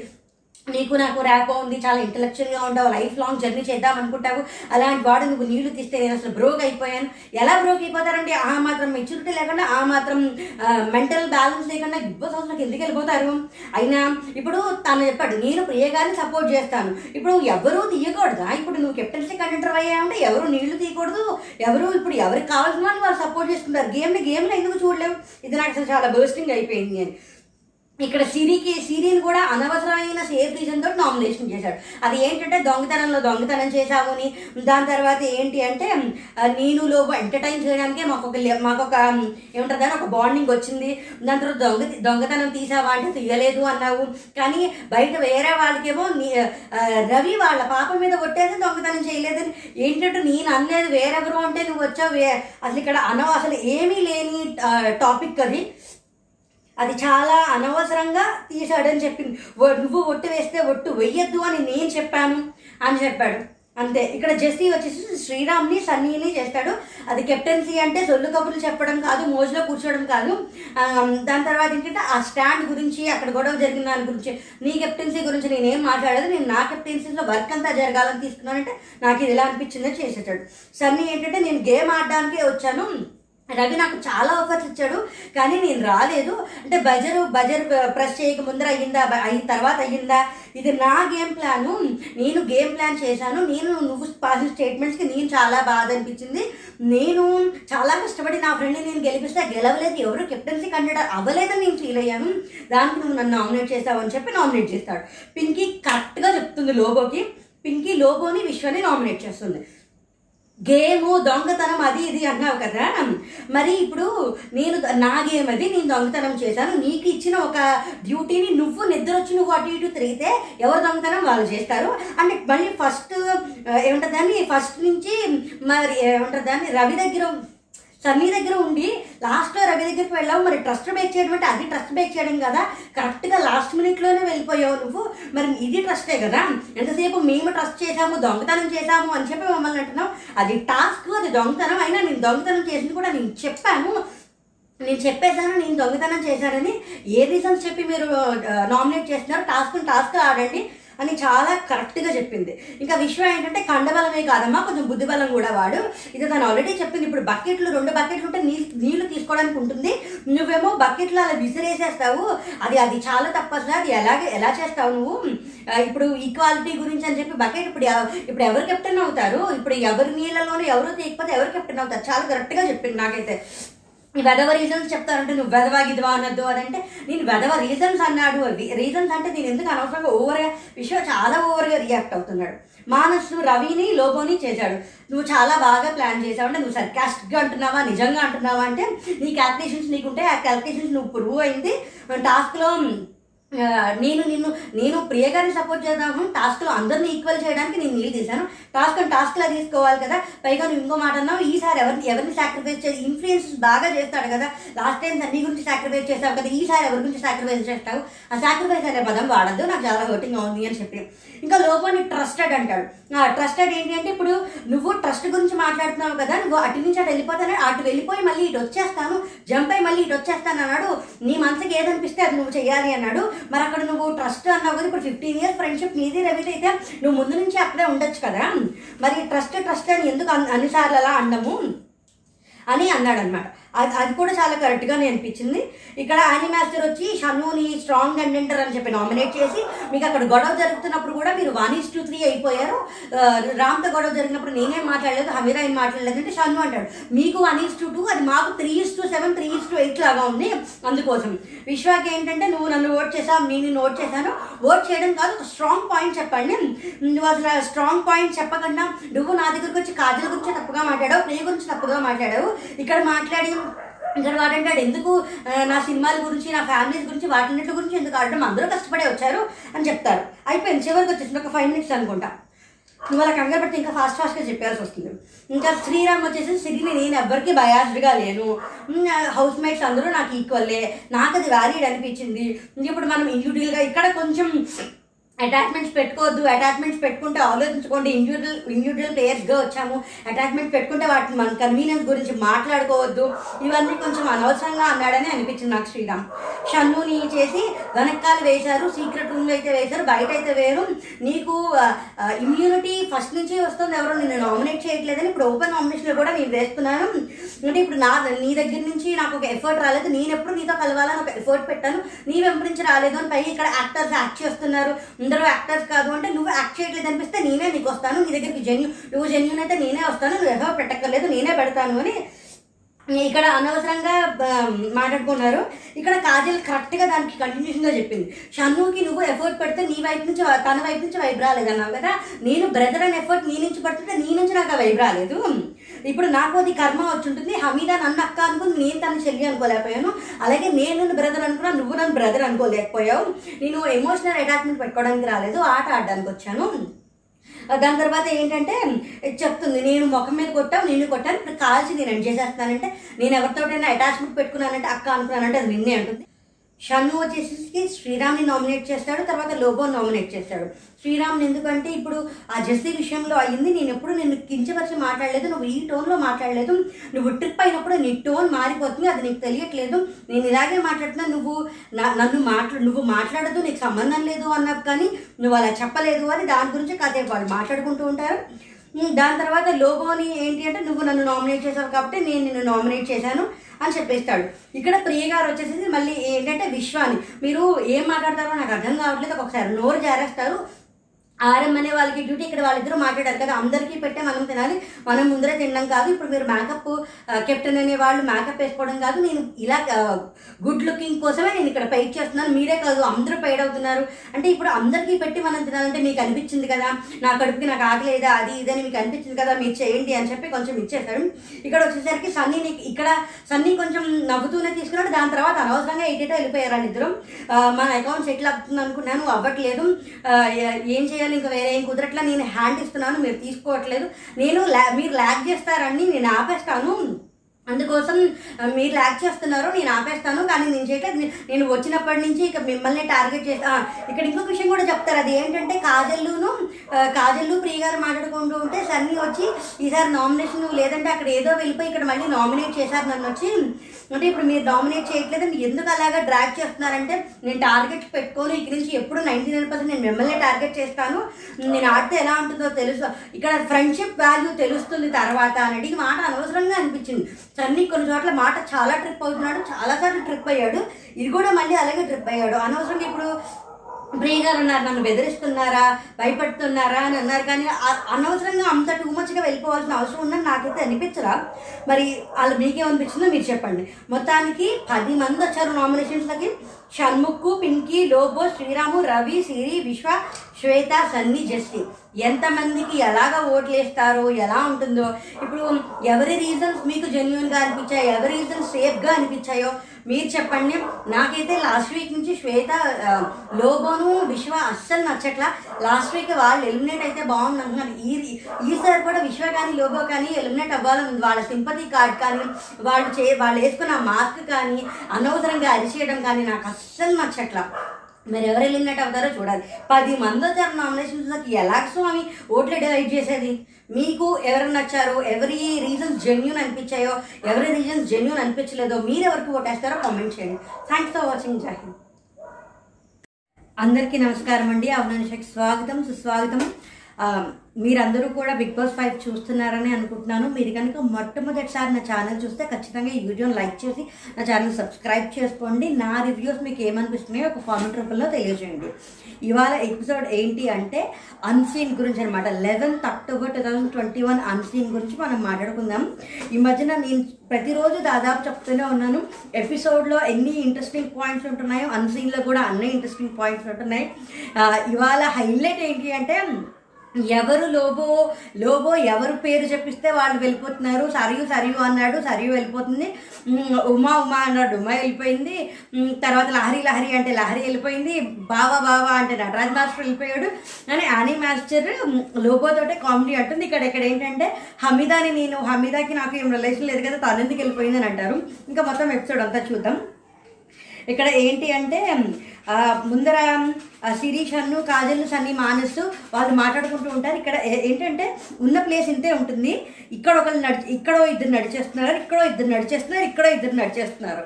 నీకు నాకు ర్యాపో ఉంది చాలా ఇంటలెక్చువల్గా ఉండవు లైఫ్ లాంగ్ జర్నీ చేద్దాం అనుకుంటావు. అలాంటి వాడు నువ్వు నీళ్ళు తీస్తే నేను అసలు బ్రోక్ అయిపోయాను. ఎలా బ్రోక్ అయిపోతారంటే ఆ మాత్రం మెచ్యూరిటీ లేకుండా ఆ మాత్రం మెంటల్ బ్యాలెన్స్ లేకుండా బిగ్ బాస్ హౌస్లోకి ఎందుకు వెళ్ళిపోతారు? అయినా ఇప్పుడు తను చెప్పాడు నేను ప్రియగారిని సపోర్ట్ చేస్తాను. ఇప్పుడు ఎవరూ తీయకూడదా? ఇప్పుడు నువ్వు కెప్టెన్సీ కంటెంటర్ అయ్యావంటే ఎవరు నీళ్ళు తీయకూడదు? ఎవరు ఇప్పుడు ఎవరికి కావాల్సిన వాళ్ళు వాళ్ళు సపోర్ట్ చేసుకుంటారు గేమ్ని గేమ్లో ఎందుకు చూడలేవు? ఇది నాకు అసలు చాలా బర్స్టింగ్ అయిపోయింది అని. ఇక్కడ సిరికి సిరిని కూడా అనవసరమైన సేఫ్ రీజన్ తోటి నామినేషన్ చేశాడు. అది ఏంటంటే దొంగతనంలో దొంగతనం చేశామని దాని తర్వాత ఏంటి అంటే నేను లోపు ఎంటర్టైన్ చేయడానికే మాకు ఒక లే- మాకు ఒక ఏమంటారు ఒక బాండింగ్ వచ్చింది. దాని తర్వాత దొంగ దొంగతనం తీసావా అంటే తీయలేదు అన్నావు. కానీ బయట వేరే వాళ్ళకేమో రవి వాళ్ళ పాప మీద కొట్టేది దొంగతనం చేయలేదని. ఏంటంటే నేను అనలేదు వేరెవరు అంటే నువ్వు వచ్చావు. అసలు ఇక్కడ అనవ అసలు ఏమీ లేని టాపిక్ అది. అది చాలా అనవసరంగా తీశాడని చెప్పింది. నువ్వు ఒట్టు వేస్తే ఒట్టు వెయ్యొద్దు అని నేను చెప్పాను అని చెప్పాడు. అంతే. ఇక్కడ జెస్సీ వచ్చేసి శ్రీరామ్ని సన్నీని చేస్తాడు. అది కెప్టెన్సీ అంటే సొల్లు కబుర్లు చెప్పడం కాదు మోజులో కూర్చోవడం కాదు. దాని తర్వాత ఏంటంటే ఆ స్టాండ్ గురించి అక్కడ గొడవ జరిగిన దాని గురించి నీ కెప్టెన్సీ గురించి నేనేం మాట్లాడదు నేను నా కెప్టెన్సీలో వర్క్ అంతా జరగాలని తీసుకున్నానంటే నాకు ఇది ఎలా అనిపించిందో చేసేటాడు సన్నీ ఏంటంటే నేను గేమ్ ఆడడానికే వచ్చాను. రవి నాకు చాలా ఆఫర్స్ ఇచ్చాడు కానీ నేను రాలేదు. అంటే బజరు బజర్ ప్రెస్ చేయక ముందర అయ్యిందా అయిన తర్వాత అయ్యిందా? ఇది నా గేమ్ ప్లాను నేను గేమ్ ప్లాన్ చేశాను. నేను నువ్వు పాసిన స్టేట్మెంట్స్కి నేను చాలా బాధ అనిపించింది. నేను చాలా కష్టపడి నా ఫ్రెండ్ని నేను గెలిపిస్తే గెలవలేదు. ఎవరు కెప్టెన్సీ కండక్ట్ అవ్వలేదని నేను ఫీల్ అయ్యాను. దానికి నువ్వు నన్ను నామినేట్ చేస్తావు అని చెప్పి నామినేట్ చేస్తాడు. పింకీ కరెక్ట్గా చెప్తుంది లోబోకి పింకీ లోబోని విశ్వని నామినేట్ చేస్తుంది. గేము దొంగతనం అది ఇది అన్నావు కదా. మరి ఇప్పుడు నేను నా గేమ్ అది నేను దొంగతనం చేశాను. నీకు ఇచ్చిన ఒక డ్యూటీని నువ్వు నిద్ర వచ్చి నువ్వు అటు ఇటు తిరిగితే ఎవరు దొంగతనం వాళ్ళు చేస్తారు. అంటే మళ్ళీ ఫస్ట్ ఏమంటుంది ఫస్ట్ నుంచి మరి ఏమంటుంది దాన్ని? రవి దగ్గర సన్నీ దగ్గర ఉండి లాస్ట్లో రవి దగ్గరికి వెళ్ళావు. మరి ట్రస్ట్ బ్రేక్ చేయడం అంటే అది ట్రస్ట్ బ్రేక్ చేయడం కదా. కరెక్ట్గా లాస్ట్ మినిట్లోనే వెళ్ళిపోయావు నువ్వు. మరి ఇది ట్రస్టే కదా. ఎంతసేపు మేము ట్రస్ట్ చేశాము దొంగతనం చేశాము అని చెప్పి మమ్మల్ని అంటున్నాం అది టాస్క్ అది దొంగతనం. అయినా నేను దొంగతనం చేసింది కూడా నేను చెప్పాను. నేను చెప్పేశాను నేను దొంగతనం చేశానని. ఏ రీజన్స్ చెప్పి మీరు నామినేట్ చేస్తున్నారు? టాస్క్ టాస్క్ ఆడండి. అని చాలా కరెక్ట్గా చెప్పింది. ఇంకా విశ్వ ఏంటంటే కండబలమే కాదమ్మా కొంచెం బుద్ధిబలం కూడా వాడు. ఇది తను ఆల్రెడీ చెప్పింది ఇప్పుడు బకెట్లు రెండు బకెట్లు ఉంటే నీళ్ళు నీళ్ళు తీసుకోవడానికి ఉంటుంది. నువ్వేమో బకెట్లు అలా విసిరేసేస్తావు. అది అది చాలా తప్పదు అది ఎలాగే ఎలా చేస్తావు నువ్వు? ఇప్పుడు ఈక్వాలిటీ గురించి అని చెప్పి బకెట్ ఇప్పుడు ఇప్పుడు ఎవరు కెప్టెన్ అవుతారు? ఇప్పుడు ఎవరి నీళ్ళలోనూ ఎవరు తీయకపోతే ఎవరు కెప్టెన్ అవుతారు? చాలా కరెక్ట్గా చెప్పింది నాకైతే. ఈ రీజన్స్ చెప్తారంటే నువ్వు వెదవ గిదవా అనొద్దు అని అంటే నేను వెదవ రీజన్స్ అన్నాడు రీజన్స్ అంటే నేను ఎందుకు అనవసరంగా ఓవర్గా విషయం చాలా ఓవర్గా రియాక్ట్ అవుతున్నాడు. మానస్ రవిని లోబోని చేశాడు. నువ్వు చాలా బాగా ప్లాన్ చేసావు అంటే నువ్వు సర్కాస్టిక్గా అంటున్నావా నిజంగా అంటున్నావా అంటే నీ క్యాల్కులేషన్స్ నీకుంటే ఆ క్యాల్కులేషన్స్ నువ్వు ప్రూవ్ అయింది. టాస్క్లో నేను నిన్ను నేను ప్రియగారిని సపోర్ట్ చేద్దాము. టాస్క్లో అందరిని ఈక్వల్ చేయడానికి నేను నీళ్ళు తీశాను. టాస్క్ టాస్క్లా తీసుకోవాలి కదా. పైగా నువ్వు ఇంకో మాట అన్నావు. ఈసారి ఎవరిని ఎవరిని సాక్రిఫైస్ చేసి ఇన్ఫ్లుయెన్స్ బాగా చేస్తాడు కదా. లాస్ట్ టైం సన్నీ గురించి సాక్రిఫైస్ చేస్తావు కదా. ఈసారి ఎవరి గురించి సాక్రిఫైస్ చేస్తావు? ఆ సాక్రిఫైస్ అనే పదం వాడద్దు. నాకు చాలా హర్టింగ్ ఉంది అని చెప్పి. ఇంకా లోపల ట్రస్టెడ్ అంటాడు. ట్రస్టెడ్ ఏంటి అంటే ఇప్పుడు నువ్వు ట్రస్ట్ గురించి మాట్లాడుతున్నావు కదా. నువ్వు అటు నుంచి అటు వెళ్ళిపోతాను అటు వెళ్ళిపోయి మళ్ళీ ఇటు వచ్చేస్తాను. జంప్ అయి మళ్ళీ ఇటు వచ్చేస్తాను అన్నాడు నీ మనసుకి ఏదనిపిస్తే అది నువ్వు చేయాలి అన్నాడు. మరి అక్కడ నువ్వు ట్రస్ట్ అన్నావు కదా ఇప్పుడు ఫిఫ్టీన్ ఇయర్స్ ఫ్రెండ్షిప్ నీది రవిది అయితే నువ్వు ముందు నుంచి అక్కడే ఉండొచ్చు కదా. మరి ట్రస్ట్ ట్రస్ట్ అని ఎందుకు అన్- అన్నిసార్లు అలా అండము అని అన్నాడు అనమాట అది అది కూడా చాలా కరెక్ట్గానే అనిపించింది. ఇక్కడ ఆని మాస్టర్ వచ్చి షనుని స్ట్రాంగ్ కంటెంటర్ అని చెప్పి నామినేట్ చేసి మీకు అక్కడ గొడవ జరుగుతున్నప్పుడు కూడా మీరు వన్ ఇస్ టూ త్రీ అయిపోయారు. రామ్తో గొడవ జరిగినప్పుడు నేనేం మాట్లాడలేదు హమీరా ఏం మాట్లాడలేదు అంటే షన్ను అంటాడు మీకు వన్ ఇస్ టూ టూ అది మాకు three is two seven three is two eight లాగా ఉంది అందుకోసం. విశ్వాకి ఏంటంటే నువ్వు నన్ను ఓట్ చేసావు నేను నిన్ను ఓట్ చేశాను. ఓట్ చేయడం కాదు ఒక స్ట్రాంగ్ పాయింట్ చెప్పండి. నువ్వు అసలు స్ట్రాంగ్ పాయింట్ చెప్పకుండా నువ్వు నా దగ్గరకు వచ్చి కాజల్ గురించి తప్పుగా మాట్లాడావు ప్రియ గురించి తప్పుగా మాట్లాడావు. ఇక్కడ మాట్లాడి ఇక్కడ వాడంటాడు ఎందుకు నా సినిమాల గురించి నా ఫ్యామిలీస్ గురించి వాటిన్నిటి గురించి ఎందుకు ఆడడం? అందరూ కష్టపడే వచ్చారు అని చెప్తారు. అయిపోయింది. చివరికి వచ్చేసింది ఒక ఫైవ్ మినిట్స్ అనుకుంటా. నువ్వు అలా కంగారు పడితే ఇంకా ఫాస్ట్ ఫాస్ట్గా చెప్పాల్సి వస్తుంది. ఇంకా శ్రీరామ్ వచ్చేసి సిరిని నేను ఎవ్వరికి బయాస్డ్గా లేను. హౌస్ మేట్స్ అందరూ నాకు ఈక్వల్లే నాకు అది వ్యాలీడ్ అనిపించింది. ఇప్పుడు మనం ఇండివిజువల్గా ఇక్కడ కొంచెం అటాచ్మెంట్స్ పెట్టుకోవద్దు. అటాచ్మెంట్స్ పెట్టుకుంటే ఆలోచించుకోండి. ఇండివిజువల్ ఇండివిజువల్ ప్లేయర్స్గా వచ్చాము. అటాచ్మెంట్ పెట్టుకుంటే వాటిని మన కన్వీనియన్స్ గురించి మాట్లాడుకోవద్దు. ఇవన్నీ కొంచెం అనవసరంగా అన్నాడని అనిపించింది నాకు శ్రీరామ్. షన్నుని చేసి వెనకాలు వేశారు. సీక్రెట్ రూమ్లో అయితే వేశారు. బయట అయితే వేరు. నీకు ఇమ్యూనిటీ ఫస్ట్ నుంచి వస్తుంది. ఎవరో నిన్ను నామినేట్ చేయట్లేదని ఇప్పుడు ఓపెన్ నామినేషన్లో కూడా నేను వేస్తున్నాను. అంటే ఇప్పుడు నా నీ దగ్గర నుంచి నాకు ఒక ఎఫర్ట్ రాలేదు. నేను ఎప్పుడు నీతో కలవాలని ఒక ఎఫర్ట్ పెట్టాను. నీ వెంపరించి రాలేదు అని పైగా ఇక్కడ యాక్టర్స్ యాక్ట్ చేస్తున్నారు. అందరూ యాక్టర్స్ కాదు అంటే నువ్వు యాక్ట్ చేయట్లేదు అనిపిస్తే నేనే నీకు వస్తాను నీ దగ్గరికి జెన్యూ నువ్వు జెన్యూన్ అయితే నేనే వస్తాను నువ్వు ఎవరో పెట్టక్కర్లేదు నేనే పెడతాను అని ఇక్కడ అనవసరంగా మాట్లాడుకున్నారు. ఇక్కడ కాజల్ కరెక్ట్గా దానికి కంటిన్యూషన్గా చెప్పింది. షన్నుకి నువ్వు ఎఫర్ట్ పెడితే నీ వైపు నుంచి తన వైపు నుంచి వైపు రాలేదన్నావు కదా? నేను బ్రదర్ అని ఎఫర్ట్ నీ నుంచి పడుతుంటే నీ నుంచి నాకు ఆ వైపు రాలేదు. ఇప్పుడు నాకు అది కర్మ వచ్చి ఉంటుంది. హమీదా నన్ను అక్క అనుకుని నేను తన చెల్లి అనుకోలేకపోయాను. అలాగే నేను నన్ను బ్రదర్ అనుకున్నా నువ్వు నన్ను బ్రదర్ అనుకోలేకపోయావు. నేను ఎమోషనల్ అటాచ్మెంట్ పెట్టుకోవడానికి రాలేదు ఆట ఆడడానికి వచ్చాను. దాని తర్వాత ఏంటంటే చెప్తుంది నేను ముఖం మీద కొట్టావు నేను కొట్టాను ఇప్పుడు కాల్చి నేను ఎండ్ చేసేస్తానంటే నేను ఎవరితోటైనా అటాచ్మెంట్ పెట్టుకున్నానంటే అక్క అనుకున్నానంటే అది నిన్నే అంటుంది. షన్ను వచ్చేసి శ్రీరామ్ని నామినేట్ చేస్తాడు తర్వాత లోబో నామినేట్ చేస్తాడు. శ్రీరామ్ని ఎందుకంటే ఇప్పుడు ఆ జెస్సీ విషయంలో అయ్యింది నేను ఎప్పుడు నిన్ను కించపరిచి మాట్లాడలేదు నువ్వు ఈ టోన్లో మాట్లాడలేదు నువ్వు ట్రిప్ అయినప్పుడు నీ టోన్ మారిపోతుంది అది నీకు తెలియట్లేదు నేను ఇలాగే మాట్లాడుతున్నా నువ్వు నా- నన్ను మాట్లా నువ్వు మాట్లాడదు నీకు సంబంధం లేదు అన్నావు కానీ నువ్వు అలా చెప్పలేదు అని దాని గురించి కాసేపు వాళ్ళు మాట్లాడుకుంటూ ఉంటారు. దాని తర్వాత లోబోని ఏంటి అంటే నువ్వు నన్ను నామినేట్ చేశావు కాబట్టి నేను నిన్ను నామినేట్ చేశాను. అని చెప్పేస్తాడు. ఇక్కడ ప్రియ గారు వచ్చేసి మళ్ళీ ఏంటంటే విశ్వాని. మీరు ఏం మాట్లాడతారో నాకు అర్థం కావట్లేదు. ఒకసారి నోరు జారేస్తారు. ఆర్ఎం అనే వాళ్ళకి డ్యూటీ ఇక్కడ వాళ్ళిద్దరూ మాట్లాడారు కదా అందరికీ పెట్టే మనం తినాలి మనం ముందరే తినడం కాదు. ఇప్పుడు మీరు మేకప్ కెప్టెన్ అనే వాళ్ళు మేకప్ వేసుకోవడం కాదు. నేను ఇలా గుడ్ లుకింగ్ కోసమే నేను ఇక్కడ పెయిడ్ చేస్తున్నాను. మీరే కాదు అందరూ పెయిడ్ అవుతున్నారు. అంటే ఇప్పుడు అందరికీ పెట్టి మనం తినాలంటే మీకు అనిపించింది కదా నా కడుపుకి నాకు ఆగలేదా అది ఇదని మీకు అనిపించింది కదా మీరు చేయండి అని చెప్పి కొంచెం ఇచ్చేసాడు ఇక్కడ వచ్చేసరికి సన్నీని ఇక్కడ సన్నీ కొంచెం నవ్వుతూనే తీసుకున్నాడు. దాని తర్వాత అనవసరంగా ఎయిటేటో వెళ్ళిపోయారు ఇద్దరు మన అకౌంట్ సెటిల్ అవుతుంది అనుకున్నాను అవ్వట్లేదు ఏం చేయాలి? చేయాలి ఇంకా వేరే ఏం కుదరట్లా నేను హ్యాండ్ ఇస్తున్నాను మీరు తీసుకోవట్లేదు. నేను లా మీరు ల్యాక్ చేస్తారని నేను ఆపేస్తాను. అందుకోసం మీరు ల్యాక్ చేస్తున్నారు నేను ఆపేస్తాను కానీ నేను చేయట్లేదు నేను వచ్చినప్పటి నుంచి ఇక మిమ్మల్ని టార్గెట్ చేస్తా. ఇక్కడ ఇంకొక విషయం కూడా చెప్తారు. అది ఏంటంటే కాజల్లును కాజల్లు ప్రియ గారు మాట్లాడుకుంటూ ఉంటే సన్నీ వచ్చి ఈసారి నామినేషన్ లేదంటే అక్కడ ఏదో వెళ్ళిపోయి ఇక్కడ మళ్ళీ నామినేట్ చేశారు నన్ను వచ్చి. అంటే ఇప్పుడు మీరు నామినేట్ చేయట్లేదు మీరు ఎందుకు అలాగా డ్రాగ్ చేస్తున్నారంటే నేను టార్గెట్ పెట్టుకోను ఇక్కడి నుంచి ఎప్పుడు నైంటీ నైన్ పర్సెంట్ నేను మిమ్మల్ని టార్గెట్ చేస్తాను. నేను ఆడితే ఎలా ఉంటుందో తెలుసు. ఇక్కడ ఫ్రెండ్షిప్ వాల్యూ తెలుస్తుంది తర్వాత అనేది ఈ మాట అనవసరంగా అనిపించింది. సన్నీ కొన్ని చోట్ల మాట చాలా ట్రిప్ అవుతున్నాడు చాలాసార్లు ట్రిప్ అయ్యాడు. ఇది కూడా మళ్ళీ అలాగే ట్రిప్ అయ్యాడు. అనవసరంగా ఇప్పుడు ప్రియ గారు అన్నారు నన్ను బెదిరిస్తున్నారా భయపడుతున్నారా అని అన్నారు. కానీ అనవసరంగా అంత టూ మచ్గా వెళ్ళిపోవాల్సిన అవసరం ఉందని నాకైతే అనిపించరా మరి వాళ్ళు మీకేమనిపించిందో మీరు చెప్పండి. మొత్తానికి పది మంది వచ్చారు నామినేషన్స్లకి షణ్ముక్కు పింకీ లోబో శ్రీరాము రవి సిరి విశ్వ శ్వేత సన్నీ జస్టి. ఎంతమందికి ఎలాగ ఓట్లు వేస్తారో ఎలా ఉంటుందో. ఇప్పుడు ఎవరి రీజన్స్ మీకు జెన్యున్గా అనిపించాయో ఎవరి రీజన్స్ సేఫ్గా అనిపించాయో మీరు చెప్పండి. నాకైతే లాస్ట్ వీక్ నుంచి శ్వేత లోబోను విశ్వ అస్సలు నచ్చట్లా. లాస్ట్ వీక్ వాళ్ళు ఎలిమినేట్ అయితే బాగుంది అంటున్నారు ఈ ఈసారి కూడా విశ్వ కానీ లోబో కానీ ఎలిమినేట్ అవ్వాలని వాళ్ళ సింపతి కార్డ్ కానీ వాళ్ళు చే వాళ్ళు వేసుకున్న మాస్క్ కానీ అనవసరంగా అరిచేయడం కానీ నాకు అస్సలు నచ్చట్లా. మరి ఎవరు ఎలిమినేట్ అవుతారో చూడాలి. పది మంది వచ్చారు నామినేషన్స్లోకి ఎలా స్వామి? ఓట్లు డివైడ్ చేసేది? మీకు ఎవరు నచ్చారు? ఎవరి రీజన్స్ జెన్యున్ అనిపించాయో? ఎవరి రీజన్స్ జెన్యున్ అనిపించలేదో మీరు ఎవరికి ఓటేస్తారో కామెంట్ చేయండి. థ్యాంక్స్ ఫర్ వాచింగ్ జై అందరికీ నమస్కారం అండి. అవునానికి స్వాగతం సుస్వాగతం. మీరందరూ కూడా బిగ్ బాస్ ఫైవ్ చూస్తున్నారని అనుకుంటున్నాను. మీరు కనుక మొట్టమొదటిసారి నా ఛానల్ చూస్తే ఖచ్చితంగా ఈ వీడియోని లైక్ చేసి నా ఛానల్ సబ్స్క్రైబ్ చేసుకోండి. నా రివ్యూస్ మీకు ఏమనిపిస్తున్నాయో ఒక కామెంట్ రూపంలో తెలియజేయండి. ఇవాళ ఎపిసోడ్ ఏంటి అంటే అన్సీన్ గురించి అనమాట eleventh October two thousand twenty one unseen గురించి మనం మాట్లాడుకుందాం. ఈ మధ్యన నేను ప్రతిరోజు దాదాపు చెప్తూనే ఉన్నాను. ఎపిసోడ్లో ఎన్ని ఇంట్రెస్టింగ్ పాయింట్స్ ఉంటున్నాయో అన్సీన్లో కూడా అన్ని ఇంట్రెస్టింగ్ పాయింట్స్ ఉంటున్నాయి. ఇవాళ హైలైట్ ఏంటి అంటే ఎవరు లోబో లోబో ఎవరు పేరు చెప్పిస్తే వాళ్ళు వెళ్ళిపోతున్నారు. సరియు సరియు అన్నాడు సరియు వెళ్ళిపోతుంది. ఉమా ఉమా అన్నాడు ఉమా వెళ్ళిపోయింది. తర్వాత లహరి లహరి అంటే లహరి వెళ్ళిపోయింది. బావా బావా అంటే నటరాజ్ మాస్టర్ వెళ్ళిపోయాడు. అని యానీ మాస్టర్ లోబోతోటే కామెడీ అంటుంది. ఇక్కడ ఇక్కడ ఏంటంటే హమీదాని నేను హమీదాకి నాకు ఏం రిలేషన్ లేదు కదా తను ఎందుకు వెళ్ళిపోయింది అని అంటారు. ఇంకా మొత్తం ఎపిసోడ్ అంతా చూద్దాం. ఇక్కడ ఏంటి అంటే ముందర శిరీష్ అన్ను కాజల్ సన్ని మానస్ వాళ్ళు మాట్లాడుకుంటూ ఉంటారు. ఇక్కడ ఏంటంటే ఉన్న ప్లేస్ ఇంతే ఉంటుంది. ఇక్కడ ఒకళ్ళు నడిచి ఇక్కడో ఇద్దరు నడిచేస్తున్నారు ఇక్కడో ఇద్దరు నడిచేస్తున్నారు ఇక్కడో ఇద్దరు నడిచేస్తున్నారు.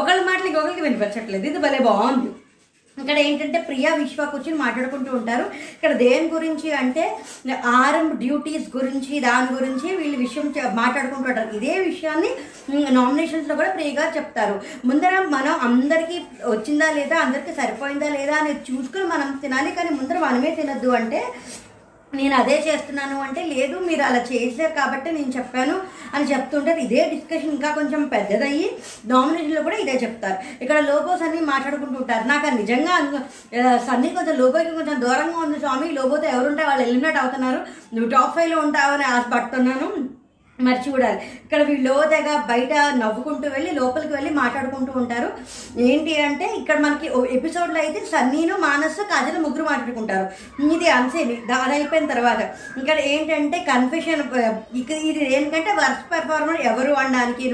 ఒకళ్ళ మాటలు ఇంకొకరికి వినిపించట్లేదు. ఇది భలే బాగుంది. ఇక్కడ ఏంటంటే ప్రియా విశ్వ కూర్చొని మాట్లాడుకుంటూ ఉంటారు. ఇక్కడ దేని గురించి అంటే ఆర్ఎం డ్యూటీస్ గురించి దాని గురించి వీళ్ళు విషయం మాట్లాడుకుంటుంటారు మాట్లాడుకుంటూ ఉంటారు. ఇదే విషయాన్ని నామినేషన్స్లో కూడా ప్రియగా చెప్తారు. ముందర మనం అందరికీ వచ్చిందా లేదా అందరికీ సరిపోయిందా లేదా అనేది చూసుకొని మనం తినాలి కానీ ముందర మనమే తినద్దు అంటే నేను అదే చేస్తున్నాను అంటే లేదు మీరు అలా చేశారు కాబట్టి నేను చెప్పాను అని చెప్తుంటే ఇదే డిస్కషన్ ఇంకా కొంచెం పెద్దదయ్యి డామినేషన్లో కూడా ఇదే చెప్తారు. ఇక్కడ లోబోస్ అన్ని మాట్లాడుకుంటూ ఉంటారు. నాకు నిజంగా సన్నీ కొంచెం లోబోకి కొంచెం దూరంగా ఉంది స్వామి. లోబోతో ఎవరుంటే వాళ్ళు ఎలిమినేట్ అవుతున్నారు. నువ్వు టాప్ ఫైవ్లో ఉంటావని ఆశపడుతున్నాను. మరి చూడాలి ఇక్కడ వీళ్ళు తెగ బయట నవ్వుకుంటూ వెళ్ళి లోపలికి వెళ్ళి మాట్లాడుకుంటూ ఉంటారు. ఏంటి అంటే ఇక్కడ మనకి ఎపిసోడ్లో అయితే సన్నీను మానసు కాజల్ ముగ్గురు మాట్లాడుకుంటారు. ఇది అంశేమి దాని అయిపోయిన తర్వాత ఇక్కడ ఏంటంటే కన్ఫ్యూషన్ ఇక ఇది ఏంటంటే వర్క్ పెర్ఫార్మర్ ఎవరు అనడానికి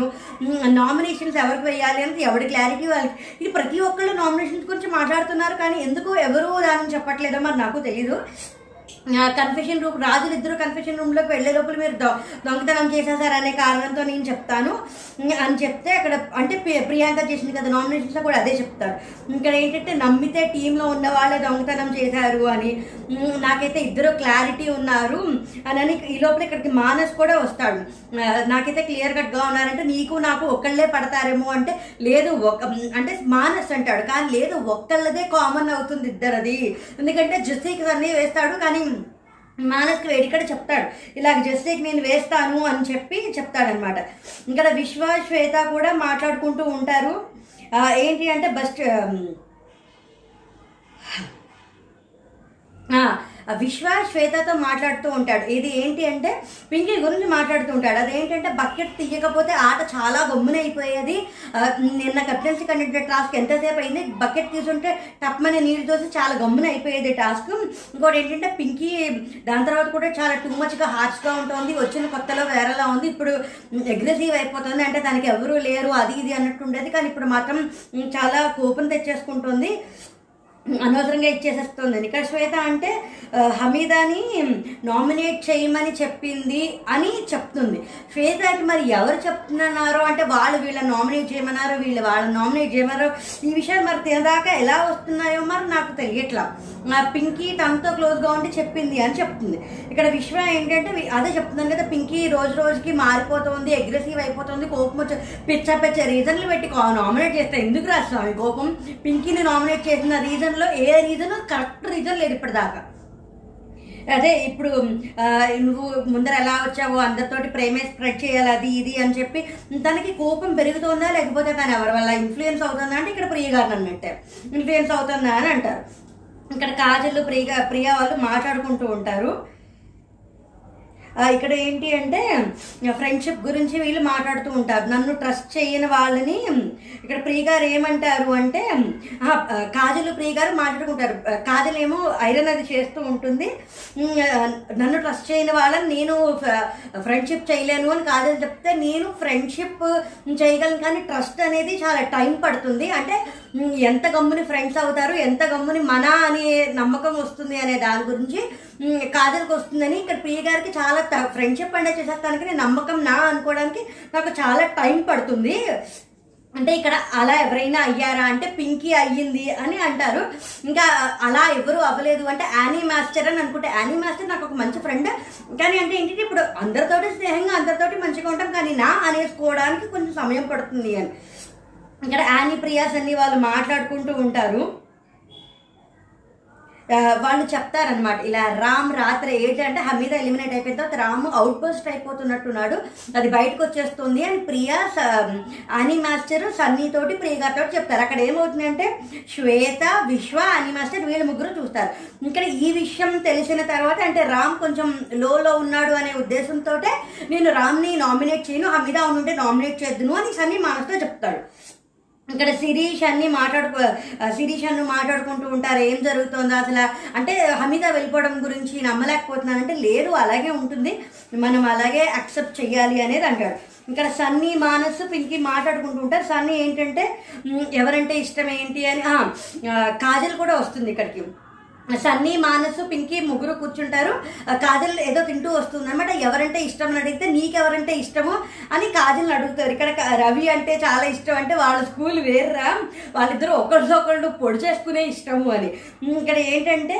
నామినేషన్స్ ఎవరికి వేయాలి అనేది ఎవరి క్లారిటీ వాళ్ళకి. ఇది ప్రతి ఒక్కళ్ళు నామినేషన్స్ గురించి మాట్లాడుతున్నారు కానీ ఎందుకు ఎవరు దాని చెప్పట్లేదో మరి నాకు తెలీదు. కన్ఫెషన్ రూమ్ రాజులు ఇద్దరు కన్ఫెషన్ రూమ్లోకి వెళ్ళే లోపల మీరు దొ- దొంగతనం చేసేసారనే కారణంతో నేను చెప్తాను. అని చెప్తే అక్కడ అంటే ప్రి- ప్రియాంక చేసింది కదా నామినేషన్స్లో కూడా అదే చెప్తారు. ఇక్కడ ఏంటంటే నమ్మితే టీంలో ఉన్న వాళ్ళే దొంగతనం చేశారు అని. నాకైతే ఇద్దరు క్లారిటీ ఉన్నారు అని ఈ లోపల ఇక్కడికి మానస్ కూడా వస్తాడు. నాకైతే క్లియర్ కట్గా ఉన్నారంటే నీకు నాకు ఒకళ్ళే పడతారేమో అంటే లేదు ఒక అంటే మానస్ అంటాడు. కానీ లేదు ఒక్కళ్ళదే కామన్ అవుతుంది ఇద్దరది. ఎందుకంటే జస్సీకి అన్నీ వేస్తాడు కానీ మానసుకు వేడికడ చెప్తాడు ఇలాగ జస్సీకి నేను వేస్తాను అని చెప్పి చెప్తాడనమాట. ఇక్కడ విశ్వ శ్వేత కూడా మాట్లాడుకుంటూ ఉంటారు. ఏంటి అంటే బస్ట్ విశ్వ శ్వేతతో మాట్లాడుతూ ఉంటాడు. ఇది ఏంటి అంటే పింకీ గురించి మాట్లాడుతూ ఉంటాడు. అదేంటంటే బకెట్ తీయకపోతే ఆట చాలా గమ్మునైపోయేది. నిన్న కెప్టెన్సీ కండక్టర్ టాస్క్ ఎంతసేపు అయింది? బకెట్ తీసుంటే టప్మని నీళ్ళు చూసి చాలా గమ్మున అయిపోయేది టాస్క్. ఇంకోటి ఏంటంటే పింకీ దాని తర్వాత కూడా చాలా టూ మచ్గా హార్ష్గా ఉంటుంది. వచ్చిన కొత్తలో వేరేలా ఉంది. ఇప్పుడు అగ్రెసివ్ అయిపోతుంది. అంటే దానికి ఎవరు లేరు అది ఇది అన్నట్టు ఉండేది. కానీ ఇప్పుడు మాత్రం చాలా కోపం తెచ్చేసుకుంటుంది. అనవసరంగా ఇచ్చేసేస్తుంది. ఇక్కడ శ్వేత అంటే హమీదాని నామినేట్ చేయమని చెప్పింది అని చెప్తుంది. శ్వేతకి మరి ఎవరు చెప్తున్నారో? అంటే వాళ్ళు వీళ్ళని నామినేట్ చేయమన్నారు వీళ్ళు వాళ్ళని నామినేట్ చేయమన్నారు. ఈ విషయాలు మరి తినదాకా ఎలా వస్తున్నాయో మరి నాకు తెలియట్లా. ఆ పింకీ తనతో క్లోజ్గా ఉండి చెప్పింది అని చెప్తుంది. ఇక్కడ విశ్వ ఏంటంటే అదే చెప్తున్నాను కదా పింకీ రోజు రోజుకి మారిపోతుంది అగ్రెసివ్ అయిపోతుంది కోపం వచ్చి పిచ్చ పిచ్చ రీజన్లు పెట్టి నామినేట్ చేస్తే ఎందుకు రాస్తాం ఈ కోపం? పింకీని నామినేట్ చేసిన రీజన్ దానిలో ఏ రీజన్ కరెక్ట్ రీజన్ లేదు ఇప్పటిదాకా. అదే ఇప్పుడు ఆ, నువ్వు ముందర ఎలా వచ్చావో అందరితోటి ప్రేమే స్ప్రెడ్ చేయాలి అది ఇది అని చెప్పి తనకి కోపం పెరుగుతుందా లేకపోతే తను ఎవరి వల్ల ఇన్ఫ్లుయెన్స్ అవుతుందా అంటే ఇక్కడ ప్రియ గారిని అన్నట్టే. ఇన్ఫ్లుయెన్స్ అవుతుందా అని అంటారు. ఇక్కడ కాజల్ ప్రియ ప్రియ వాళ్ళు మాట్లాడుకుంటూ ఉంటారు. ఇక్కడ ఏంటి అంటే ఫ్రెండ్షిప్ గురించి వీళ్ళు మాట్లాడుతూ ఉంటారు. నన్ను ట్రస్ట్ చేయని వాళ్ళని ఇక్కడ ప్రియ గారు ఏమంటారు అంటే కాజల్ ప్రియ గారు మాట్లాడుకుంటారు. ఆ, కాజల్ ఏమో ఐరన్ అది చేస్తూ ఉంటుంది. నన్ను ట్రస్ట్ చేయని వాళ్ళని నేను ఫ్రెండ్షిప్ చేయలేను అని కాజల్ చెప్తే నేను ఫ్రెండ్షిప్ చేయగలను కానీ ట్రస్ట్ అనేది చాలా టైం పడుతుంది. అంటే ఎంత గమ్ముని ఫ్రెండ్స్ అవుతారు ఎంత గమ్ముని మన అనే నమ్మకం వస్తుంది అనే దాని గురించి కాజల్కి వస్తుందని ఇక్కడ ప్రియ గారికి చాలా ఫ్రెండ్షిప్ అంటే చేసేస్తానికి నేను నమ్మకం నా అనుకోవడానికి నాకు చాలా టైం పడుతుంది. అంటే ఇక్కడ అలా ఎవరైనా అయ్యారా అంటే పింకీ అయ్యింది అని అంటారు. ఇంకా అలా ఎవరు అవ్వలేదు అంటే యానీ మాస్టర్ అని అనుకుంటే యానీ మాస్టర్ నాకు ఒక మంచి ఫ్రెండ్ కానీ అంటే ఏంటంటే ఇప్పుడు అందరితోటి స్నేహంగా అందరితోటి మంచిగా ఉంటాం కానీ నా అనేసుకోవడానికి కొంచెం సమయం పడుతుంది అని. ఇక్కడ యానీ ప్రియాస్ అన్ని వాళ్ళు మాట్లాడుకుంటూ ఉంటారు. వాళ్ళు చెప్తారనమాట ఇలా రామ్ రాత్రి ఏంటంటే హమీద ఎలిమినేట్ అయిపోయిన తర్వాత రామ్ అవుట్ పోస్ట్ అయిపోతున్నట్టున్నాడు అది బయటకు వచ్చేస్తుంది అని ప్రియా స- అని మాస్టర్ సన్నీతోటి ప్రియ గారితో చెప్తారు. అక్కడ ఏమవుతుందంటే శ్వేత విశ్వ అని మాస్టర్ వీళ్ళు ముగ్గురు చూస్తారు. ఇక్కడ ఈ విషయం తెలిసిన తర్వాత అంటే రామ్ కొంచెం లోలో ఉన్నాడు అనే ఉద్దేశంతో నేను రామ్ని నామినేట్ చేయను హమీద అవునుంటే నామినేట్ చేద్దును అని సన్నీ మానస్తో చెప్తాడు. ఇక్కడ శిరీష్ అన్ని మాట్లాడుకో శిరీష్ అన్ను మాట్లాడుకుంటూ ఉంటారు. ఏం జరుగుతుందో అసలు? అంటే హమీద వెళ్ళిపోవడం గురించి నమ్మలేకపోతున్నాను. అంటే లేదు అలాగే ఉంటుంది. మనం అలాగే అక్సెప్ట్ చెయ్యాలి అనేది అంటాడు. ఇక్కడ సన్నీ మానస్ పింకి మాట్లాడుకుంటూ ఉంటారు. సన్నీ ఏంటంటే ఎవరంటే ఇష్టం ఏంటి? అని కాజల్ కూడా వస్తుంది ఇక్కడికి. సన్నీ మానసు పింకీ ముగ్గురు కూర్చుంటారు. కాజల్ ఏదో తింటూ వస్తుంది అనమాట ఎవరంటే ఇష్టం అని అడిగితే నీకెవరంటే ఇష్టము అని కాజల్ని అడుగుతారు. ఇక్కడ రవి అంటే చాలా ఇష్టం అంటే వాళ్ళ స్కూల్ వేర్రా. వాళ్ళిద్దరూ ఒకరితో ఒకళ్ళు పొడి చేసుకునే ఇష్టము అని. ఇక్కడ ఏంటంటే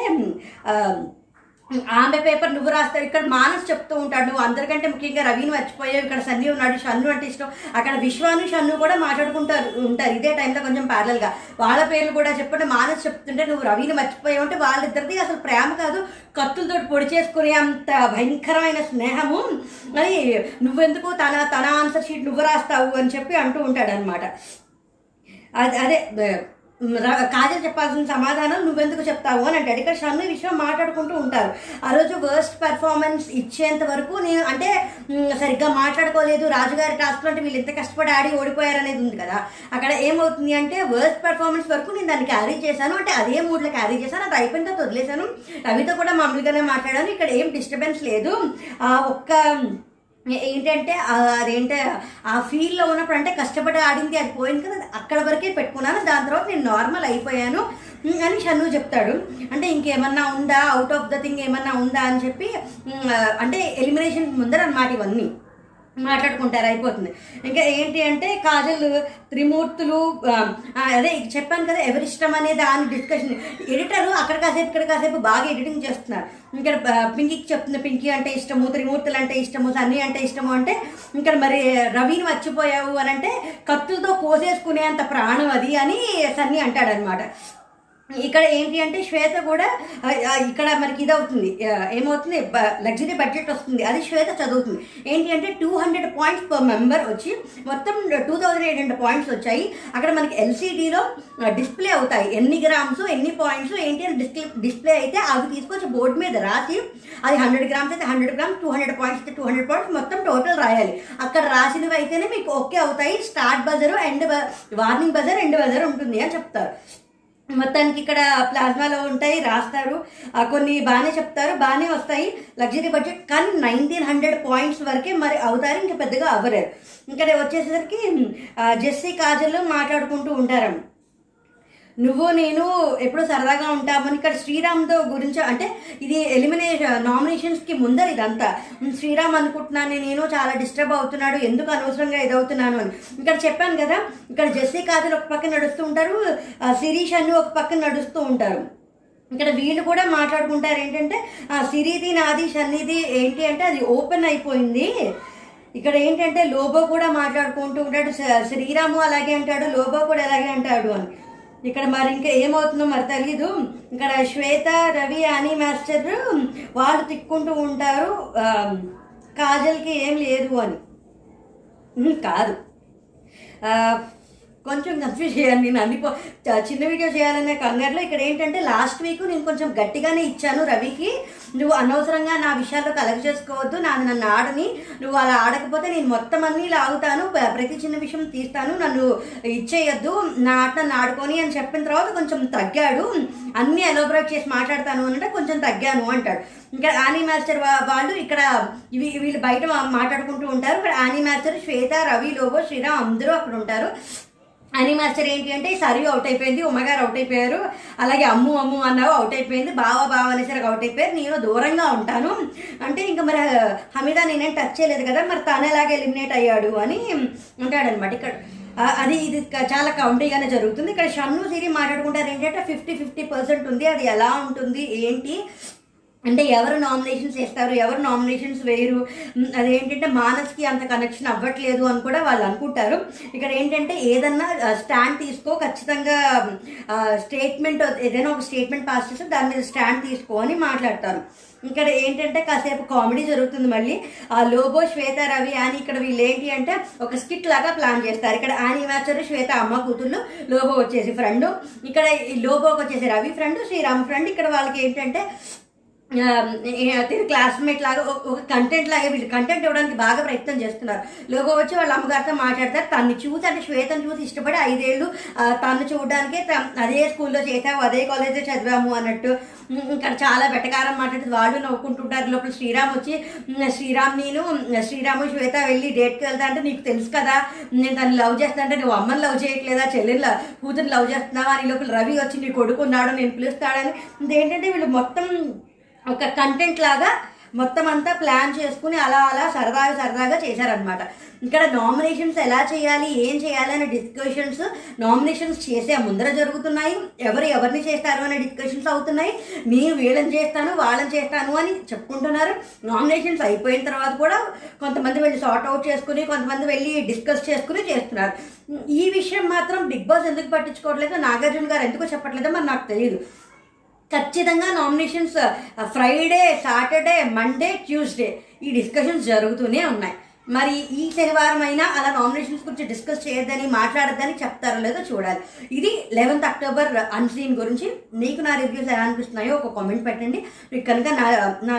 ఆమె పేపర్ నువ్వు రాస్తావు ఇక్కడ మానస్ చెప్తూ ఉంటాడు నువ్వు అందరికంటే ముఖ్యంగా రవిని మర్చిపోయావు ఇక్కడ సన్నీ ఉన్నాడు షన్ను అంటే ఇష్టం. అక్కడ విశ్వాను షన్ను కూడా మాట్లాడుకుంటారు ఉంటారు. ఇదే టైంలో కొంచెం ప్యారల్గా వాళ్ళ పేర్లు కూడా చెప్పండి మానస్ చెప్తుంటే నువ్వు రవిని మర్చిపోయావు అంటే వాళ్ళిద్దరిది అసలు ప్రేమ కాదు. కత్తులతో పొడి చేసుకునే అంత భయంకరమైన స్నేహము. అని నువ్వెందుకు తన తన ఆన్సర్ షీట్ నువ్వు రాస్తావు అని చెప్పి అంటూ ఉంటాడు అనమాట అదే అదే కాజల్ చెప్పాల్సిన సమాధానం నువ్వెందుకు చెప్తావు అని అంటాడు. ఇక్కడ షన్ను ఈ విషయం మాట్లాడుకుంటూ ఉంటారు. ఆ రోజు వర్స్ట్ పెర్ఫార్మెన్స్ ఇచ్చేంత వరకు నేను అంటే సరిగ్గా మాట్లాడుకోలేదు. రాజుగారి టాస్క్లో అంటే వీళ్ళు ఎంత కష్టపడి ఆడి ఓడిపోయారు అనేది ఉంది కదా. అక్కడ ఏమవుతుంది అంటే వర్స్ట్ పెర్ఫార్మెన్స్ వరకు నేను దాన్ని క్యారీ చేశాను. అంటే అదే మూడ్లో క్యారీ చేశాను. అది అయిపోయిన తర్వాత వదిలేశాను. రవితో కూడా మామూలుగానే మాట్లాడాను. ఇక్కడ ఏం డిస్టర్బెన్స్ లేదు. ఒక్క ఏంటంటే అదేంటే ఆ ఫీల్డ్లో ఉన్నప్పుడు అంటే కష్టపడి ఆడింది అది పోయింది కదా అక్కడ వరకే పెట్టుకున్నాను దాని తర్వాత నేను నార్మల్ అయిపోయాను అని షన్ను చెప్తాడు. అంటే ఇంకేమన్నా ఉందా? అవుట్ ఆఫ్ ద థింగ్ ఏమన్నా ఉందా? అని చెప్పి అంటే ఎలిమినేషన్ ముందర అనమాట ఇవన్నీ. మాట్లాడుకుంటారు అయిపోతుంది. ఇంకా ఏంటి అంటే కాజల్ త్రిమూర్తులు అదే చెప్పాను కదా ఎవరిష్టం అనే దాని డిస్కషన్ ఎడిటర్ అక్కడ కాసేపు ఇక్కడ కాసేపు బాగా ఎడిటింగ్ చేస్తున్నారు. ఇక్కడ పింకీకి చెప్తుంది పింకీ అంటే ఇష్టము త్రిమూర్తులు అంటే ఇష్టము సన్నీ అంటే ఇష్టము అంటే ఇక్కడ మరి రవిని మర్చిపోయావు అని అంటే కత్తులతో కోసేసుకునేంత ప్రాణం అది అని సన్నీ అంటాడనమాట ఇక్కడ ఏంటి అంటే శ్వేత కూడా ఇక్కడ మనకి ఇది అవుతుంది ఏమవుతుంది? లగ్జరీ బడ్జెట్ వస్తుంది. అది శ్వేత చదువుతుంది. ఏంటి అంటే two hundred points per member వచ్చి మొత్తం two thousand eight hundred points వచ్చాయి. అక్కడ మనకి ఎల్సీడీలో డిస్ప్లే అవుతాయి. ఎన్ని గ్రామ్స్ ఎన్ని పాయింట్స్ ఏంటి అని డిస్ప్లే డిస్ప్లే అయితే అవి తీసుకొచ్చి బోర్డు మీద రాసి అది హండ్రెడ్ గ్రామ్స్ అయితే hundred grams two hundred points అయితే టూ హండ్రెడ్ పాయింట్స్ మొత్తం టోటల్ రాయాలి. అక్కడ రాసినవి అయితేనే మీకు ఓకే అవుతాయి. Start buzzer and warning buzzer end buzzer ఉంటుంది అని చెప్తారు. మొత్తానికి ఇక్కడ ప్లాస్మాలో ఉంటాయి రాస్తారు. కొన్ని బాగానే చెప్తారు బాగానే వస్తాయి. లగ్జరీ బడ్జెట్ కానీ నైన్టీన్ హండ్రెడ్ పాయింట్స్ వరకే మరి అవుతారు ఇంకా పెద్దగా అవ్వలేరు ఇక్కడ వచ్చేసరికి జెస్సీ కాజల్ మాట్లాడుకుంటూ ఉంటారు నువ్వు నేను ఎప్పుడో సరదాగా ఉంటామని ఇక్కడ శ్రీరామ్తో గురించి అంటే ఇది ఎలిమినేషన్ నామినేషన్స్కి ముందర ఇదంతా. శ్రీరామ్ అనుకుంటున్నాను నేను చాలా డిస్టర్బ్ అవుతున్నాడు ఎందుకు అనవసరంగా ఇదవుతున్నాను అని. ఇక్కడ చెప్పాను కదా ఇక్కడ జెస్సీ కాజల్ ఒక పక్కన నడుస్తూ ఉంటారు శిరీష్ అన్ను ఒక పక్కన నడుస్తూ ఉంటారు. ఇక్కడ వీళ్ళు కూడా మాట్లాడుకుంటారు ఏంటంటే సిరీది సిరిది నాది షన్నిది ఏంటి అంటే అది ఓపెన్ అయిపోయింది. ఇక్కడ ఏంటంటే లోబో కూడా మాట్లాడుకుంటూ ఉంటాడు శ్రీరాము అలాగే అంటాడు లోబో కూడా అలాగే అంటాడు అని. ఇక్కడ మరి ఇంకా ఏమవుతుందో మరి తెలీదు. ఇక్కడ శ్వేత రవి అని మాస్టర్ వాళ్ళు తిక్కుంటూ ఉంటారు. కాజల్కి ఏం లేదు అని. కాదు. కొంచెం కన్ఫ్యూజ్ చేయాలి. నేను అన్ని పో- చిన్న వీడియో చేయాలనే కంగారులో ఇక్కడ ఏంటంటే లాస్ట్ వీక్ నేను కొంచెం గట్టిగానే ఇచ్చాను రవికి. నువ్వు అనవసరంగా నా విషయాల్లో కలెక్ట్ చేసుకోవద్దు. నా నన్ను ఆడని. నువ్వు అలా ఆడకపోతే నేను మొత్తం అన్నీ లాగుతాను. ప్రతి చిన్న విషయం తీస్తాను నన్ను ఇచ్చేయద్దు. నా ఆట నన్ను ఆడుకొని అని చెప్పిన తర్వాత కొంచెం తగ్గాడు. అన్నీ ఎలోబరేట్ చేసి మాట్లాడతాను అని అంటే కొంచెం తగ్గాను అంటాడు. ఇంకా ఆనీ మాస్టర్ వాళ్ళు ఇక్కడ వీళ్ళు బయట మాట్లాడుకుంటూ ఉంటారు. ఇక్కడ ఆనీ మాస్టర్ శ్వేత రవి లోబో శ్రీరామ్ అందరూ అక్కడ ఉంటారు. అని మాస్టర్ ఏంటి అంటే సరియు అవుట్ అయిపోయింది ఉమ్మగారు అవుట్ అయిపోయారు. అలాగే అమ్ము అమ్ము అన్నావు అవుట్ అయిపోయింది. బావ బావ అనేసరికి అవుట్ అయిపోయారు. నేను దూరంగా ఉంటాను. అంటే ఇంకా మరి హమీదా నేనేం టచ్ చేయలేదు కదా మరి తను ఎలాగ ఎలిమినేట్ అయ్యాడు అని ఉంటాడనమాట ఇక్కడ. అది ఇది చాలా కౌంటీగానే జరుగుతుంది. ఇక్కడ షన్ను సిరి మాట్లాడుకుంటారు ఏంటంటే ఫిఫ్టీ ఫిఫ్టీ పర్సెంట్ ఉంది. అది ఎలా ఉంటుంది ఏంటి? అంటే ఎవరు నామినేషన్స్ వేస్తారు ఎవరు నామినేషన్స్ వేయరు అదేంటంటే మానస్కి అంత కనెక్షన్ అవ్వట్లేదు అని కూడా వాళ్ళు అనుకుంటారు. ఇక్కడ ఏంటంటే ఏదన్నా స్టాండ్ తీసుకో ఖచ్చితంగా స్టేట్మెంట్ ఏదైనా ఒక స్టేట్మెంట్ పాస్ చేస్తే దాని మీద స్టాండ్ తీసుకో అని మాట్లాడతారు. ఇక్కడ ఏంటంటే కాసేపు కామెడీ జరుగుతుంది మళ్ళీ. ఆ లోబో శ్వేత రవి అని ఇక్కడ వీళ్ళు ఏంటి అంటే ఒక స్కిట్ లాగా ప్లాన్ చేస్తారు. ఇక్కడ ఆని మాస్టర్ శ్వేత అమ్మ కూతుళ్ళు లోబో వచ్చేసి ఫ్రెండ్ ఇక్కడ ఈ లోబోకి వచ్చేసి రవి ఫ్రెండ్ శ్రీరామ్ ఫ్రెండ్ ఇక్కడ వాళ్ళకి ఏంటంటే క్లాస్మేట్ లాగా ఒక- కంటెంట్ లాగా వీళ్ళు కంటెంట్ ఇవ్వడానికి బాగా ప్రయత్నం చేస్తున్నారు. లోగో వచ్చి వాళ్ళ అమ్మగారితో మాట్లాడతారు. తన్ని చూసి అంటే శ్వేతను చూసి ఇష్టపడి ఐదేళ్ళు తను చూడడానికే త- అదే స్కూల్లో చేసాము అదే కాలేజ్లో చదివాము అన్నట్టు ఇక్కడ చాలా వెటకారం మాట్లాడి వాళ్ళు నవ్వుకుంటుంటారు. లోపల శ్రీరామ్ వచ్చి శ్రీరామ్ నేను శ్రీరాము శ్వేత వెళ్ళి డేట్కి వెళ్తా అంటే నీకు తెలుసు కదా నేను తను లవ్ చేస్తా అంటే నువ్వు అమ్మని లవ్ చేయట్లేదా? చెల్లెలు కూతురు లవ్ చేస్తున్నావా? అని లోపల రవి వచ్చి నీ కొడుకున్నాడు నేను పిలుస్తాడని. ఇదేంటంటే వీళ్ళు మొత్తం ఒక కంటెంట్ లాగా మొత్తం అంతా ప్లాన్ చేసుకుని అలా అలా సరదాగా సరదాగా చేశారనమాట ఇక్కడ నామినేషన్స్ ఎలా చేయాలి ఏం చేయాలి అనే డిస్కషన్స్ నామినేషన్స్ చేసే ముందర జరుగుతున్నాయి. ఎవరు ఎవరిని చేస్తారు అనే డిస్కషన్స్ అవుతున్నాయి. నేను వీళ్ళని చేస్తాను వాళ్ళని చేస్తాను అని చెప్పుకుంటున్నారు. నామినేషన్స్ అయిపోయిన తర్వాత కూడా కొంతమంది వెళ్ళి సార్ట్ అవుట్ చేసుకుని కొంతమంది వెళ్ళి డిస్కస్ చేసుకుని చేస్తున్నారు. ఈ విషయం మాత్రం బిగ్ బాస్ ఎందుకు పట్టించుకోవట్లేదు? నాగార్జున గారు ఎందుకు చెప్పట్లేదో మరి నాకు తెలియదు ఖచ్చితంగా nominations Friday Saturday Monday Tuesday ఈ డిస్కషన్స్ జరుగుతూనే ఉన్నాయి. మరి ఈ శనివారం అయినా అలా నామినేషన్స్ గురించి డిస్కస్ చేయొద్దని మాట్లాడద్దని చెప్తారో లేదో చూడాలి. ఇది లెవెన్త్ అక్టోబర్ అన్సీన్ గురించి మీకు నా రివ్యూస్ ఎలా అనిపిస్తున్నాయో ఒక కామెంట్ పెట్టండి. మీకు కనుక నా నా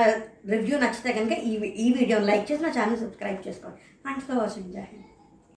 రివ్యూ నచ్చితే కనుక ఈ ఈ వీడియోని లైక్ చేసి నా ఛానల్ సబ్స్క్రైబ్ చేసుకోండి. Thanks for watching జాహింద్